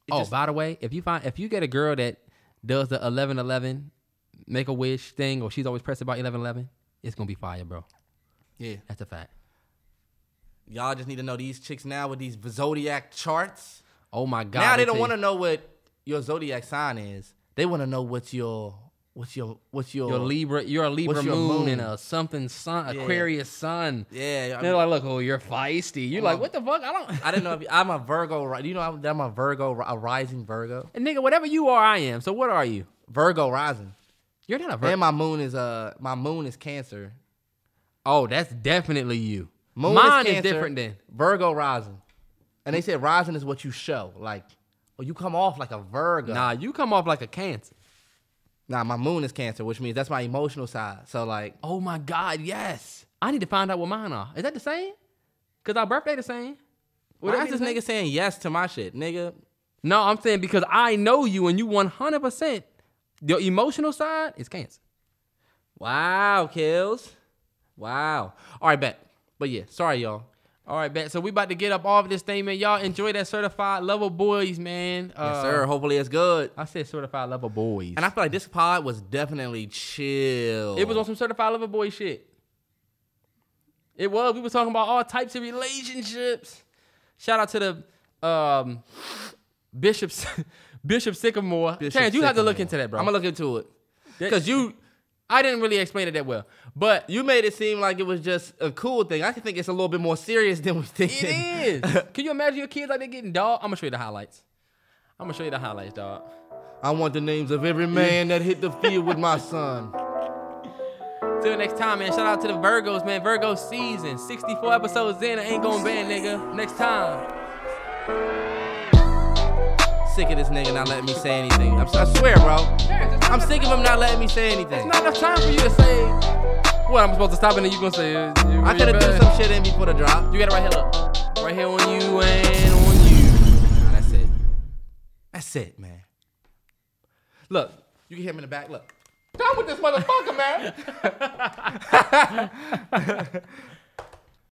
it oh, just- by the way, if you find if you get a girl that does the eleven eleven make a wish thing, or she's always pressed about eleven eleven, it's gonna be fire, bro. yeah, That's a fact. y'all just need to know these chicks now with these zodiac charts. Oh my god. now they don't want to know what your zodiac sign is. They want to know what's your, what's your, what's your, Your Libra, you're a Libra moon, moon? and a something sun, Yeah. Aquarius sun. Yeah, I, They're like, look, oh, you're feisty. You're like, what the fuck? I don't. I didn't know. If, I'm a Virgo. You know I'm, I'm a Virgo, a rising Virgo. and nigga, whatever you are, I am. So what are you? Virgo rising. You're not a Virgo. And my moon is uh, my moon is Cancer. oh, that's definitely you. Moon Mine is, is, different then. Virgo rising, and they said rising is what you show. Like, well, you come off like a Virgo. Nah, you come off like a Cancer. Nah, my moon is Cancer, which means that's my emotional side. So like, Oh my God, yes. I need to find out what mine are. Is that the same? Cause our birthday the same. Would that why be is the this nigga saying yes to my shit, nigga? No, I'm saying because I know you and you 100. percent Your emotional side is Cancer. Wow, kills. Wow. All right, bet. But yeah, sorry y'all. All right, bet. So we about to get up off this thing, man. Y'all enjoy that certified level boys, man. Uh, Yes, sir. Hopefully it's good. I said certified level boys. And I feel like this pod was definitely chill. It was on some certified level boy shit. It was. We were talking about all types of relationships. Shout out to the um, bishops, Bishop Sycamore. Bishop Terrance, you have to look into that, bro. I'm gonna look into it because you I didn't really explain it that well, but you made it seem like it was just a cool thing. I think it's a little bit more serious than we think. it is. Can you imagine your kids like they getting dog? I'm gonna show you the highlights. I'm gonna show you the highlights, dog. I want the names of every man that hit the field with my son. Till next time, man. Shout out to the Virgos, man. Virgo season, 64 episodes in. I ain't gonna ban, nigga. Next time. Sick of this nigga not letting me say anything. I'm, I swear, bro. I'm sick of him not letting me say anything. It's not enough time for you to say. What I'm supposed to stop and then you gonna say? uh, you- I you could have bad. threw some shit in before the drop. You got it right here, look. Right here on you and on you. Nah, that's it. That's it, man. Look, you can hear him in the back. Look. Done with this motherfucker, man.